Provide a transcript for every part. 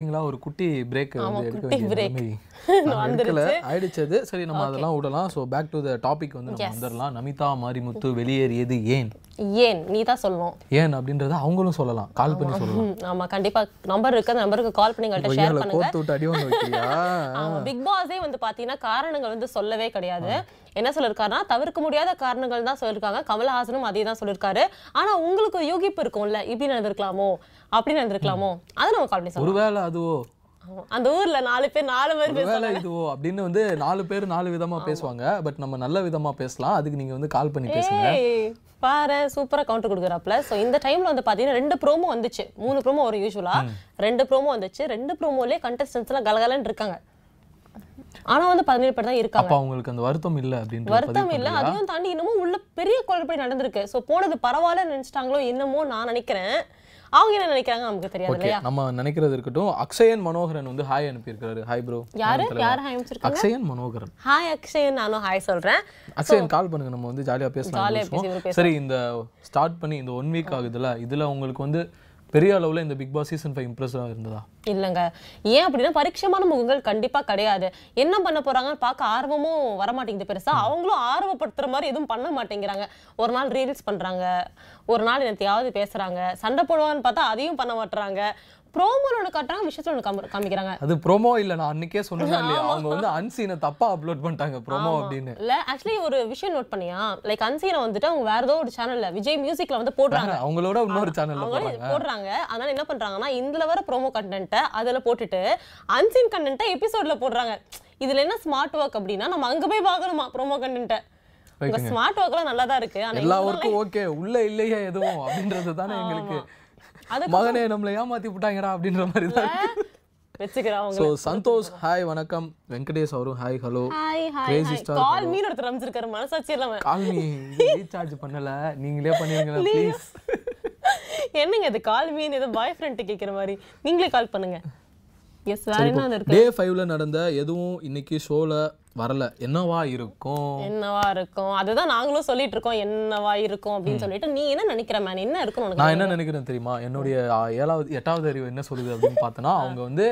நீங்களா ஒரு குட்டி பிரேக் வந்து எடுக்க குட்டி வேண்டிய break. நிலைமை நான் எடுக்கல வந்துருச்சு. ஆயிடுச்சு அது சரி நம்ம அதெல்லாம் விடலாம். So back to the topic வந்து நம்ம வந்துடலாம் நமிதா மாரிமுத்து வெளியேறியது ஏன்? ஏன்? நீ தான் சொல்லணும். ஏன் அப்படின்றத அவங்களும் சொல்லலாம். கால் பண்ணி சொல்லலாம். ஆமா. கண்டிப்பா நம்பர் இருக்கு அந்த நம்பருக்கு கால் பண்ணி எங்கள்கிட்ட ஷேர் பண்ணுங்க. ஆமா. பிக் பாஸே வந்து பாத்தீங்கன்னா காரணங்கள் வந்து சொல்லவே கிடையாது. என்ன சொல்லிருக்காருன்னா தவிர்க்க முடியாத காரணங்கள் தான் சொல்லிருக்காங்க. கமலஹாசனும் அதே தான் சொல்லிருக்காரு. ஆனா உங்களுக்கு யூகிப்பு இருக்கும்ல. இப்படி நடந்திருக்கலாமோ? அப்படி நடந்திருக்கலாமோ? அதை நம்ம கால் பண்ணி ஒருவேளை அதுவோ. அந்த ஊர்ல நாலு பேர் நாலு பேர் ஒருவேளை இதுவோ அப்படின்னு வந்து நாலு பேர் நாலு விதமா பேசுவாங்க. பட் நம்ம நல்ல விதமா பேசலாம். அதுக்கு நீங்க வந்து கால் பண்ணி பேசுங்க. பாரு சூப்பரா கவுண்டர் கொடுக்குறாப்ல ஸோ இந்த டைம்ல வந்து பாத்தீங்கன்னா ரெண்டு ப்ரோமோ வந்துச்சு. மூணு ப்ரோமோ வரும் யூஸ்வலா ரெண்டு ப்ரோமோ வந்துச்சு. ரெண்டு ப்ரோமோலயே கண்டஸ்டன்ஸ் எல்லாம் கலகலன்னு இருக்காங்க. ஆனா வந்து பதினேழு பேர் தான் இருக்காங்க. அப்ப அவங்களுக்கு அந்த வருத்தம் இல்ல அப்படின்ற வருத்தம் இல்ல. அதையும் தாண்டி இன்னமும் உள்ள பெரிய குழப்படி நடந்திருக்கு. சோ போனது பரவாயில்ல நினைச்சிட்டாங்களோ என்னமோ நான் நினைக்கிறேன். அவங்க என்ன நினைக்கிறாங்க நமக்கு தெரியாது இல்லையா? நம்ம நினைக்கிறது இருக்கட்டும் அக்ஷயன் மனோகரன் வந்து ஹாய் அனுப்பியிருக்காரு ஹாய் ப்ரோ யாரு? யாரு ஹாய் அமைச்சிருக்காங்க அக்ஷயன் மனோகரன். ஹாய் அக்ஷய் நானும் ஹாய் சொல்றேன். அக்ஷயன் கால் பண்ணுங்க நம்ம வந்து ஜாலியா பேசலாம். சரி இந்த ஸ்டார்ட் பண்ணி இந்த ஒன் வீக் ஆகுதுல இதுல உங்களுக்கு வந்து பெரிய அளவுல இந்த பிக் பாஸ் சீசன் ஃபைவ் இம்ப்ரெஸ்ஸா இருந்ததா? இல்லைங்க. ஏன் அப்படின்னா பரிட்சமான முகங்கள் கண்டிப்பா கிடையாது. என்ன பண்ண போறாங்கன்னு பார்க்க ஆர்வமும் வர மாட்டேங்குது பெருசா அவங்களும் ஆர்வப்படுத்துற மாதிரி எதுவும் பண்ண மாட்டேங்கிறாங்க. ஒரு நாள் ரீல்ஸ் பண்றாங்க. ஒரு நாள் என்னத்தையாவது பேசுறாங்க. சண்டை போடுவான்னு பார்த்தா அதையும் பண்ண மாட்டுறாங்க. ப்ரோமோல ஒன்று காட்டுறாங்க விஷயத்துல ஒன்று காமி- காமிக்கிறாங்க. அது ப்ரோமோ இல்ல நான் அன்னைக்கே சொன்னேன் இல்லையா? அவங்க வந்து அன்சீனை தப்பா அப்லோட் பண்ணிட்டாங்க ப்ரோமோ அப்படின்னு. இல்ல ஆக்சுவலி ஒரு விஷயம் நோட் பண்ணியா? லைக் அன்சீனை வந்துட்டு அவங்க வேற ஏதோ ஒரு சேனல்ல விஜய் மியூசிக்ல வந்து போடுறாங்க. அவங்களோட இன்னொரு சேனல்ல போடுறாங்க. அதனால என்ன பண்றாங்கன்னா இதுல வர ப்ரோமோ கண்டென்ட்டை அதுல போட்டுட்டு அன்சீன் கண்டென்ட்டை எபிசோட்ல போடுறாங்க. இதுல என்ன ஸ்மார்ட் ஒர்க் அப்படின்னா நம்ம அங்க போய் பார்க்கணுமா ப்ரோமோ கண்டென்ட்டை உங்க ஸ்மார்ட் ஒர்க்லாம் நல்லா தான் இருக்கு எல்லா ஒர்க்கும் ஓகே உள்ள இல்லையா எதுவும் அப்படின்றது தானே எங்களுக்கு மகனே நம்மள ஏமாத்தி விட்டாங்கடா அப்படின்ற மாதிரி தான் ஸோ சந்தோஷ் ஹாய் வணக்கம். வெங்கடேஷ் அவரும் hi hello hi hi Crazy hi star கால் மீன் ஒருத்தர் அமைச்சிருக்காரு மனசாட்சி இல்லாம. கால்மி ரீசார்ஜ் பண்ணல. நீங்களே பண்ணிருங்க ப்ளீஸ் என்னங்க இது கால் மீன் ஏதோ பாய் ஃப்ரெண்ட் கேக்குற மாதிரி. நீங்களே கால் பண்ணுங்க. எஸ் வேற என்ன இருக்கு? டே ஃபைவ்ல நடந்த எதுவும் இன்னைக்கு ஷோல வரல. என்னவா இருக்கும்? என்னவா இருக்கும்? அதுதான் நாங்களும் சொல்லிட்டு இருக்கோம் என்னவா இருக்கும் அப்படின்னு சொல்லிட்டு நீ என்ன நினைக்கிற மேன் என்ன இருக்கும் நான் என்ன நினைக்கிறேன் தெரியுமா? என்னுடைய ஏழாவது எட்டாவது அறிவு என்ன சொல்லுது அப்படின்னு பார்த்தோன்னா அவங்க வந்து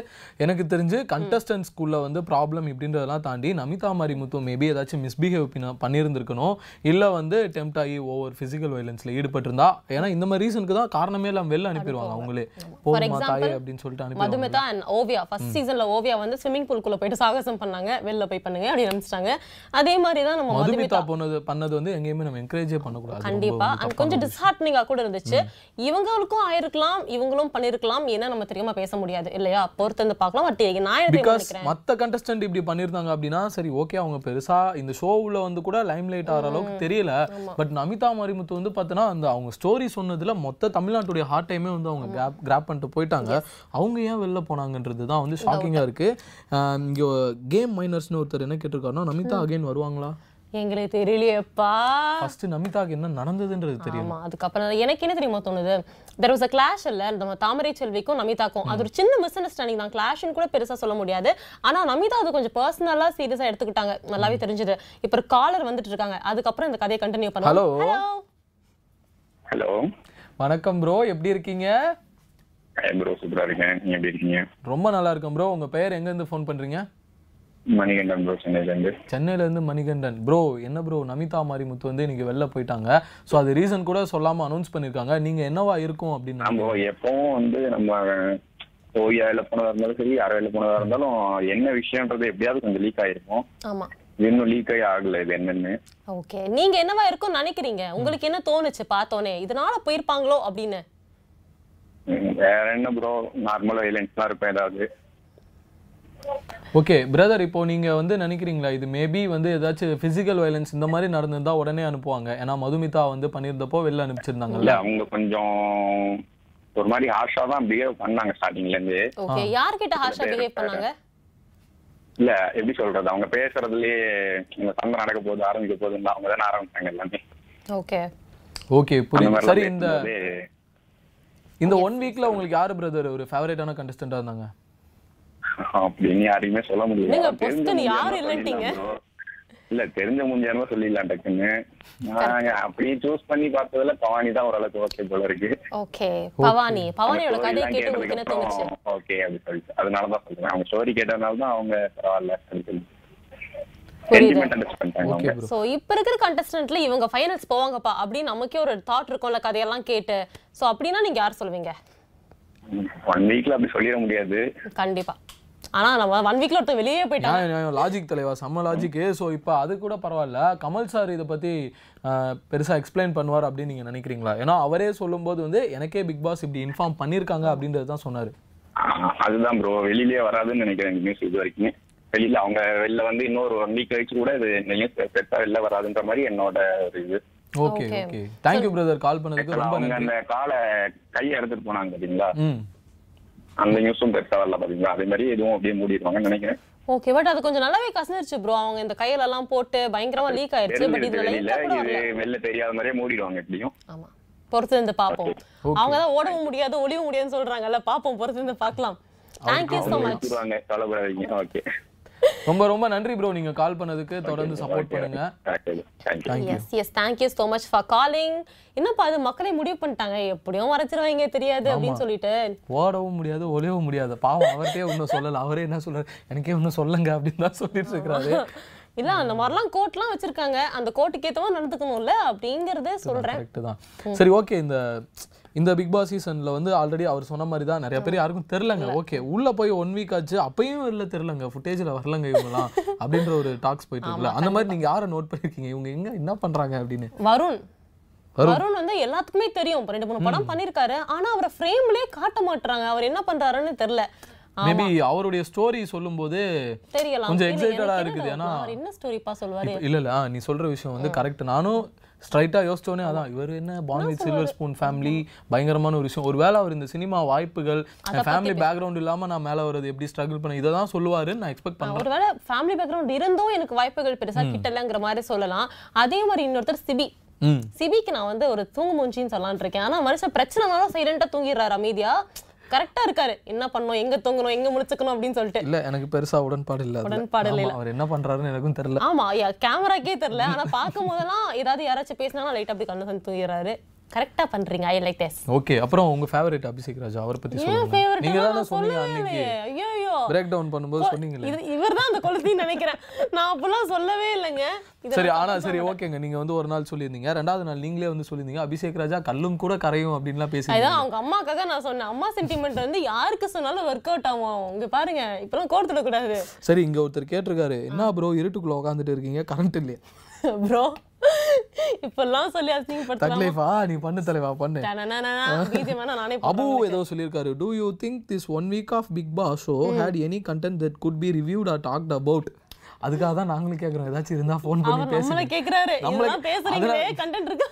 எனக்கு தெரிஞ்சு கண்டஸ்டன்ட் ஸ்கூல்ல வந்து ப்ராப்ளம் இப்படின்றதெல்லாம் தாண்டி நமிதா மாரிமுத்து மேபி ஏதாச்சும் மிஸ்பிஹேவ் பண்ணியிருந்திருக்கணும் இல்லை வந்து டெம்ட் ஆகி ஓவர் ஃபிசிக்கல் வயலன்ஸ்ல ஈடுபட்டிருந்தா. ஏன்னா இந்த மாதிரி ரீசனுக்கு தான் காரணமே இல்லாம வெளில அனுப்பிடுவாங்க அவங்களே. போதுமா தாயே அப்படின்னு சொல்லிட்டு அனுப்பி மதுமிதா அண்ட் ஓவியா ஃபர்ஸ்ட் சீசன்ல ஓவியா வந்து ஸ்விம்மிங் பூல்குள்ள போயிட்டு சாகசம் பண்ணாங்க. வெளில போய் பண்ணுங்க. அப்படி நினைச்சிட்டாங்க. அதே மாதிரி தான் நம்ம மதுமிதா போனது பண்ணது வந்து எங்கேயுமே நம்ம என்கரேஜே பண்ணக்கூடாது. கண்டிப்பா. அண்ட் கொஞ்சம் டிஸ்ஹார்ட்னிங்கா கூட இருந்துச்சு. இவங்களுக்கும் ஆயிருக்கலாம். இவங்களும் பண்ணிருக்கலாம் ஏன்னா நம்ம தெரியாம பேச முடியாது. இல்லையா? பொறுத்து வந்து பார்க்கலாம். பட் நான் பிகாஸ் மத்த கண்டஸ்டன்ட் இப்படி பண்ணிருந்தாங்க அப்படின்னா சரி ஓகே அவங்க பெருசா இந்த ஷோவுல வந்து கூட லைம் லைட் ஆகிற அளவுக்கு தெரியல. பட் நமிதா மாரிமுத்து வந்து பார்த்தோன்னா அந்த அவங்க ஸ்டோரி சொன்னதுல மொத்த தமிழ்நாட்டுடைய ஹார்ட் டைமே வந்து அவங்க கிராப் கிராப் பண்ணிட்டு போயிட்டாங்க. அவங்க ஏன் வெளில போனாங்கன்றது தான் வந்து ஷாக்கிங்கா இருக்கு. ஆஹ் இங்க கேம் மைனர்ஸ்னு ஒருத்தர் என்ன கேட்டிருக்காருன்னா நமிதா அகைன் வருவாங்களா? எங்களுக்கு தெரியலையேப்பா. ஃபர்ஸ்ட் நமிதாக்கு என்ன நடந்ததுன்றது தெரியும் ஆமா அதுக்கப்புறம் எனக்கு என்ன தெரியுமா தோணுது? தெர் வாஸ் அ கிளாஷ் இல்ல நம்ம தாமரை செல்விக்கும் நமிதாக்கும். அது ஒரு சின்ன மிஸ் அண்டர்ஸ்டாண்டிங் தான் கிளாஷ்னு கூட பெருசா சொல்ல முடியாது. ஆனா நமிதா அது கொஞ்சம் பர்சனலா சீரியஸா எடுத்துக்கிட்டாங்க. நல்லாவே தெரிஞ்சது. இப்ப காலர் வந்துட்டு இருக்காங்க. அதுக்கப்புறம் இந்த கதையை கண்டினியூ பண்ணுவோம். Hello. ஹலோ ஹலோ வணக்கம் ப்ரோ எப்படி இருக்கீங்க? ப்ரோ சூப்பரா இருக்கேன். நீங்க எப்படி இருக்கீங்க? ரொம்ப நல்லா இருக்கேன் ப்ரோ உங்க பெயர் எங்க இருந்து ஃபோன் பண்றீங்க? மணிகண்டன் ப்ரோ சென்னையில இருந்து சென்னையில இருந்து மணிகண்டன். ப்ரோ என்ன ப்ரோ நமிதா மாரிமுத்து வந்து இன்னைக்கு வெளில போயிட்டாங்க. ஸோ அது ரீசன் கூட சொல்லாம அனௌன்ஸ் பண்ணிருக்காங்க. நீங்க என்னவா இருக்கும் அப்படின்னு நம்ம எப்பவும் வந்து நம்ம ஓவியாவில போனதா இருந்தாலும் சரி யாராவில போனதா இருந்தாலும் என்ன விஷயம்ன்றது எப்படியாவது கொஞ்சம் லீக் ஆயிருக்கும். ஆமா. இது இன்னும் லீக் ஆகி ஆகல இது என்னன்னு. ஓகே நீங்க என்னவா இருக்கும்னு நினைக்கிறீங்க? உங்களுக்கு என்ன தோணுச்சு பார்த்தோனே இதனால போயிருப்பாங்களோ அப்படின்னு? வேற என்ன ப்ரோ நார்மல் வைலன்ஸ் தான் இருப்பேன் ஏதாவது. ஓகே பிரதர் இப்போ நீங்க வந்து நினைக்கிறீங்களா இது மேபி வந்து ஏதாச்சும் பிசிக்கல் வயலன்ஸ் இந்த மாதிரி நடந்திருந்தா உடனே அனுப்புவாங்க? ஏன்னா மதுமிதா வந்து பண்ணியிருந்தப்போ வெளில இல்ல அனுப்பிச்சிருந்தாங்கல்ல அவங்க கொஞ்சம் ஒரு மாதிரி ஹார்ஷா தான் பிஹேவ் பண்ணாங்க ஸ்டார்டிங்ல இருந்து. ஓகே யார்கிட்ட ஹார்ஷா பிஹேவ் பண்ணாங்க? இல்ல எப்படி சொல்றது அவங்க பேசுறதுலயே இந்த சண்டை நடக்க போகுது ஆரம்பிக்க போகுதுன்னு அவங்க தானே ஆரம்பிச்சாங்க எல்லாமே. ஓகே ஓகே புரியுது. சரி இந்த இந்த ஒன் வீக்ல உங்களுக்கு யாரு பிரதர் ஒரு ஃபேவரட்டான கண்டஸ்டண்டா இருந்தாங்க? அப்படின்னு யாரையுமே சொல்ல முடியல. இல்ல தெரிஞ்ச முடிஞ்சாம சொல்லிடலாம் டக்குன்னு. நாங்க அப்படியே சூஸ் பண்ணி பார்த்ததுல பவானி தான் ஓரளவுக்கு ஓகே போல இருக்கு. ஓகே பவானி. பவானியோட கதையை கேட்டு உங்களுக்கு என்ன தோணுச்சு? ஓகே அப்படி சொல்லிட்டு. அதனாலதான் சொல்றேன். அவங்க ஸ்டோரி கேட்டதுனால தான் அவங்க பரவாயில்ல அப்படின்னு சொல்லி சோ இப்ப இருக்கிற கண்டஸ்டன்ட்ல இவங்க ஃபைனல்ஸ் போவாங்கப்பா அப்படின்னு நமக்கே ஒரு தாட் இருக்கும்ல கதையெல்லாம் கேட்டு. சோ அப்படின்னா நீங்க யார் சொல்லுவீங்க ஒன் வீக்ல அப்படி சொல்லிட முடியாது. கண்டிப்பா. ஆனா நம்ம ஒன் வீக்ல ஒருத்தர் வெளியே போயிட்டாங்க. லாஜிக் தலைவா செம்ம லாஜிக்கு ஸோ இப்போ அது கூட பரவாயில்ல. கமல் சார் இதை பற்றி பெருசாக எக்ஸ்பிளைன் பண்ணுவார் அப்படின்னு நீங்கள் நினைக்கிறீங்களா? ஏன்னா அவரே சொல்லும்போது வந்து எனக்கே பிக் பாஸ் இப்படி இன்ஃபார்ம் பண்ணியிருக்காங்க அப்படின்றது தான் சொன்னார். அதுதான் ப்ரோ வெளியிலே வராதுன்னு நினைக்கிறேன் நியூஸ் இது வரைக்கும். வெளியில அவங்க வெளில வந்து இன்னொரு ஒன் வீக் கழிச்சு கூட இது நியூஸ் பெருசா வெளில வராதுன்ற மாதிரி என்னோட ஒரு இது. Okay Okay. Okay thank you brother call பண்ணதுக்கு ரொம்ப நன்றி. அந்த காலை கையை எடுத்துட்டு போனாங்க பாத்தீங்களா? ம். அந்த நியூஸும் பெருசா வரல பாத்தீங்களா? அதே மாதிரி எதுவும் அப்படியே மூடிடுவாங்கன்னு நினைக்கிறேன். ஓகே பட் அது கொஞ்சம் நல்லாவே கசனிருச்சு ப்ரோ அவங்க இந்த கையில எல்லாம் போட்டு பயங்கரமா லீக் ஆயிருச்சு பட் இதுல வெளியில லைட்டா கூட வரல. வெளில தெரியாத மாதிரியே மூடிடுவாங்க எப்படியும். ஆமா. பொறுத்து இருந்து பாப்போம் அவங்க தான் ஓடவும் முடியாது ஒளியவும் முடியாதுன்னு சொல்றாங்கல்ல. பாப்போம் பொறுத்து இருந்து பார்க்கலாம் தேங்க்யூ ஸோ மச் ஓகே ரொம்ப ரொம்ப நன்றி ப்ரோ நீங்க கால் பண்ணதுக்கு தொடர்ந்து சப்போர்ட் பண்ணுங்க. Yes yes thank you so much for calling என்னப்பா அது மக்களே முடிவு பண்ணிட்டாங்க. எப்படியும் மறைச்சிருவாங்க தெரியாது அப்படின்னு சொல்லிட்டு. ஓடவும் முடியாது ஒளியவும் முடியாது. பாவம் அவர்கிட்டயே ஒன்றும் சொல்லல. அவரே என்ன சொல்றாரு? எனக்கே ஒன்றும் சொல்லுங்க அப்படின்னு தான் சொல்லிட்டு இருக்கிறாரு. இல்ல அந்த மாதிரிலாம் கோட்லாம் வச்சிருக்காங்க. அந்த கோட்டுக்கு ஏத்த மாதிரி நடந்துக்கணும்ல அப்படிங்கறதே சொல்றேன். கரெக்ட் தான். சரி ஓகே இந்த இந்த பிக் பாஸ் சீசன்ல வந்து ஆல்ரெடி அவர் சொன்ன மாதிரி தான் நிறைய பேர் யாருக்கும் தெரிலங்க. ஓகே உள்ள போய் ஒன் வீக் ஆச்சு அப்பயும் இல்ல தெரிலங்க. ஃபுட்டேஜ்ல வரலங்க இவங்கலாம் அப்படின்ற ஒரு டாக்ஸ் போயிட்டு இருக்குல்ல. அந்த மாதிரி நீங்க யாரை நோட் பண்ணிருக்கீங்க? இவங்க எங்க என்ன பண்றாங்க அப்படின்னு? வருண். வருண். வந்து எல்லாத்துக்குமே தெரியும். ரெண்டு மூணு படம் பண்ணிருக்காரு. ஆனா அவரை ஃப்ரேம்லயே காட்ட மாட்டாங்க அவர் என்ன பண்றாருன்னு தெரியல. மேபி அவருடைய ஸ்டோரி சொல்லும்போது தெரியலாம். கொஞ்சம் எனக்கு இருக்குது, ஏன்னா- என்ன ஸ்டோரிப்பா சொல்லுவாரு? இப்ப- இல்ல இல்ல. நீ சொல்ற விஷயம் வந்து கரெக்ட் நானும் ஸ்ட்ரைட்டா யோசிச்சோனே அதான் இவர் என்ன born with silver spoon family பயங்கரமான ஒரு விஷயம். ஒருவேளை அவர் இந்த சினிமா வாய்ப்புகள் ஃபேமிலி பேக்ரவுண்ட் இல்லாம நான் மேல வர்றது எப்படி ஸ்ட்ரகிள் பண்ண இதை தான் சொல்லுவாருன்னு நான் எக்ஸ்பெக்ட் பண்றேன். ஒருவேளை ஃபேமிலி பேக்ரவுண்ட் இருந்தும் எனக்கு வாய்ப்புகள் பெருசா கிட்டலங்கிற மாதிரி சொல்லலாம். அதே மாதிரி இன்னொருத்தர் சிபி. சிபிக்கு நான் வந்து ஒரு தூங்கு மூஞ்சின்னு சொல்லலாம்னு இருக்கேன். ஆனா மனுஷன் பிரச்சனைனாலும் சைலண்டா தூங்கிடுறாரு அமைதியா. கரெக்டா இருக்காரு. என்ன பண்ணணும் எங்க தூங்கணும்? எங்க முடிச்சுக்கணும் அப்படின்னு சொல்லிட்டு. இல்ல எனக்கு பெருசா உடன்பாடு இல்ல. உடன்பாடு இல்ல. அவர் என்ன பண்றாருன்னு எனக்கும் தெரியல. ஆமா கேமராக்கே தெரியல. ஆனா பார்க்கும் போதெல்லாம் ஏதாவது யாராச்சும் பேசினாலும் லைட் அப்படி கண்ணு தந்து தூங்கிடுறாரு கரெக்டா பண்றீங்க ஐ லைக் திஸ் ஓகே அப்புறம் உங்க ஃபேவரட் அபிஷேக் ராஜா அவரை பத்தி ஏன் சொல்லுங்க. ஃபேவரட் நீங்க தானே சொன்னீங்க அன்னைக்கு. ஐயோ பிரேக் டவுன் பண்ணும்போது சொன்னீங்களே. இது இவர்தான் அந்த கொளுத்தின்னு நினைக்கிறேன். நான் அப்பெல்லாம் சொல்லவே இல்லைங்க. சரி ஆனா சரி ஓகேங்க. நீங்க வந்து ஒரு நாள் சொல்லியிருந்தீங்க. ரெண்டாவது நாள் நீங்களே வந்து சொல்லியிருந்தீங்க. அபிஷேக் ராஜா கல்லும் கூட கரையும் அப்படின்லாம் பேசி அதான் அவங்க அம்மாக்காக நான் சொன்னேன். அம்மா சென்டிமெண்ட் வந்து யாருக்கு சொன்னாலும் ஒர்க் அவுட் ஆகும். இங்க பாருங்க இப்பெல்லாம் கோர்த்துட கூடாது சரி இங்க ஒருத்தர் கேட்டிருக்காரு என்ன ப்ரோ இருட்டுக்குள்ள உட்காந்துட்டு இருக்கீங்க? கரண்ட் இல்லையே. ப்ரோ இப்பெல்லாம் சொல்லி அசிங்கப்படுத்தலாம். நீ பண்ணு தலைவா பண்ணு. நானே அபு ஏதோ சொல்லியிருக்காரு. Do you think this one week of Bigg Boss show had any content that could be reviewed or talked about அதுக்காக தான் நாங்களும் கேட்குறோம் ஏதாச்சும் இருந்தா ஃபோன் பண்ணி அவர் பேசுங்க. நம்மள கேக்குறாரு நம்மள- பேசுறீங்களே கண்டென்ட் இருக்கு?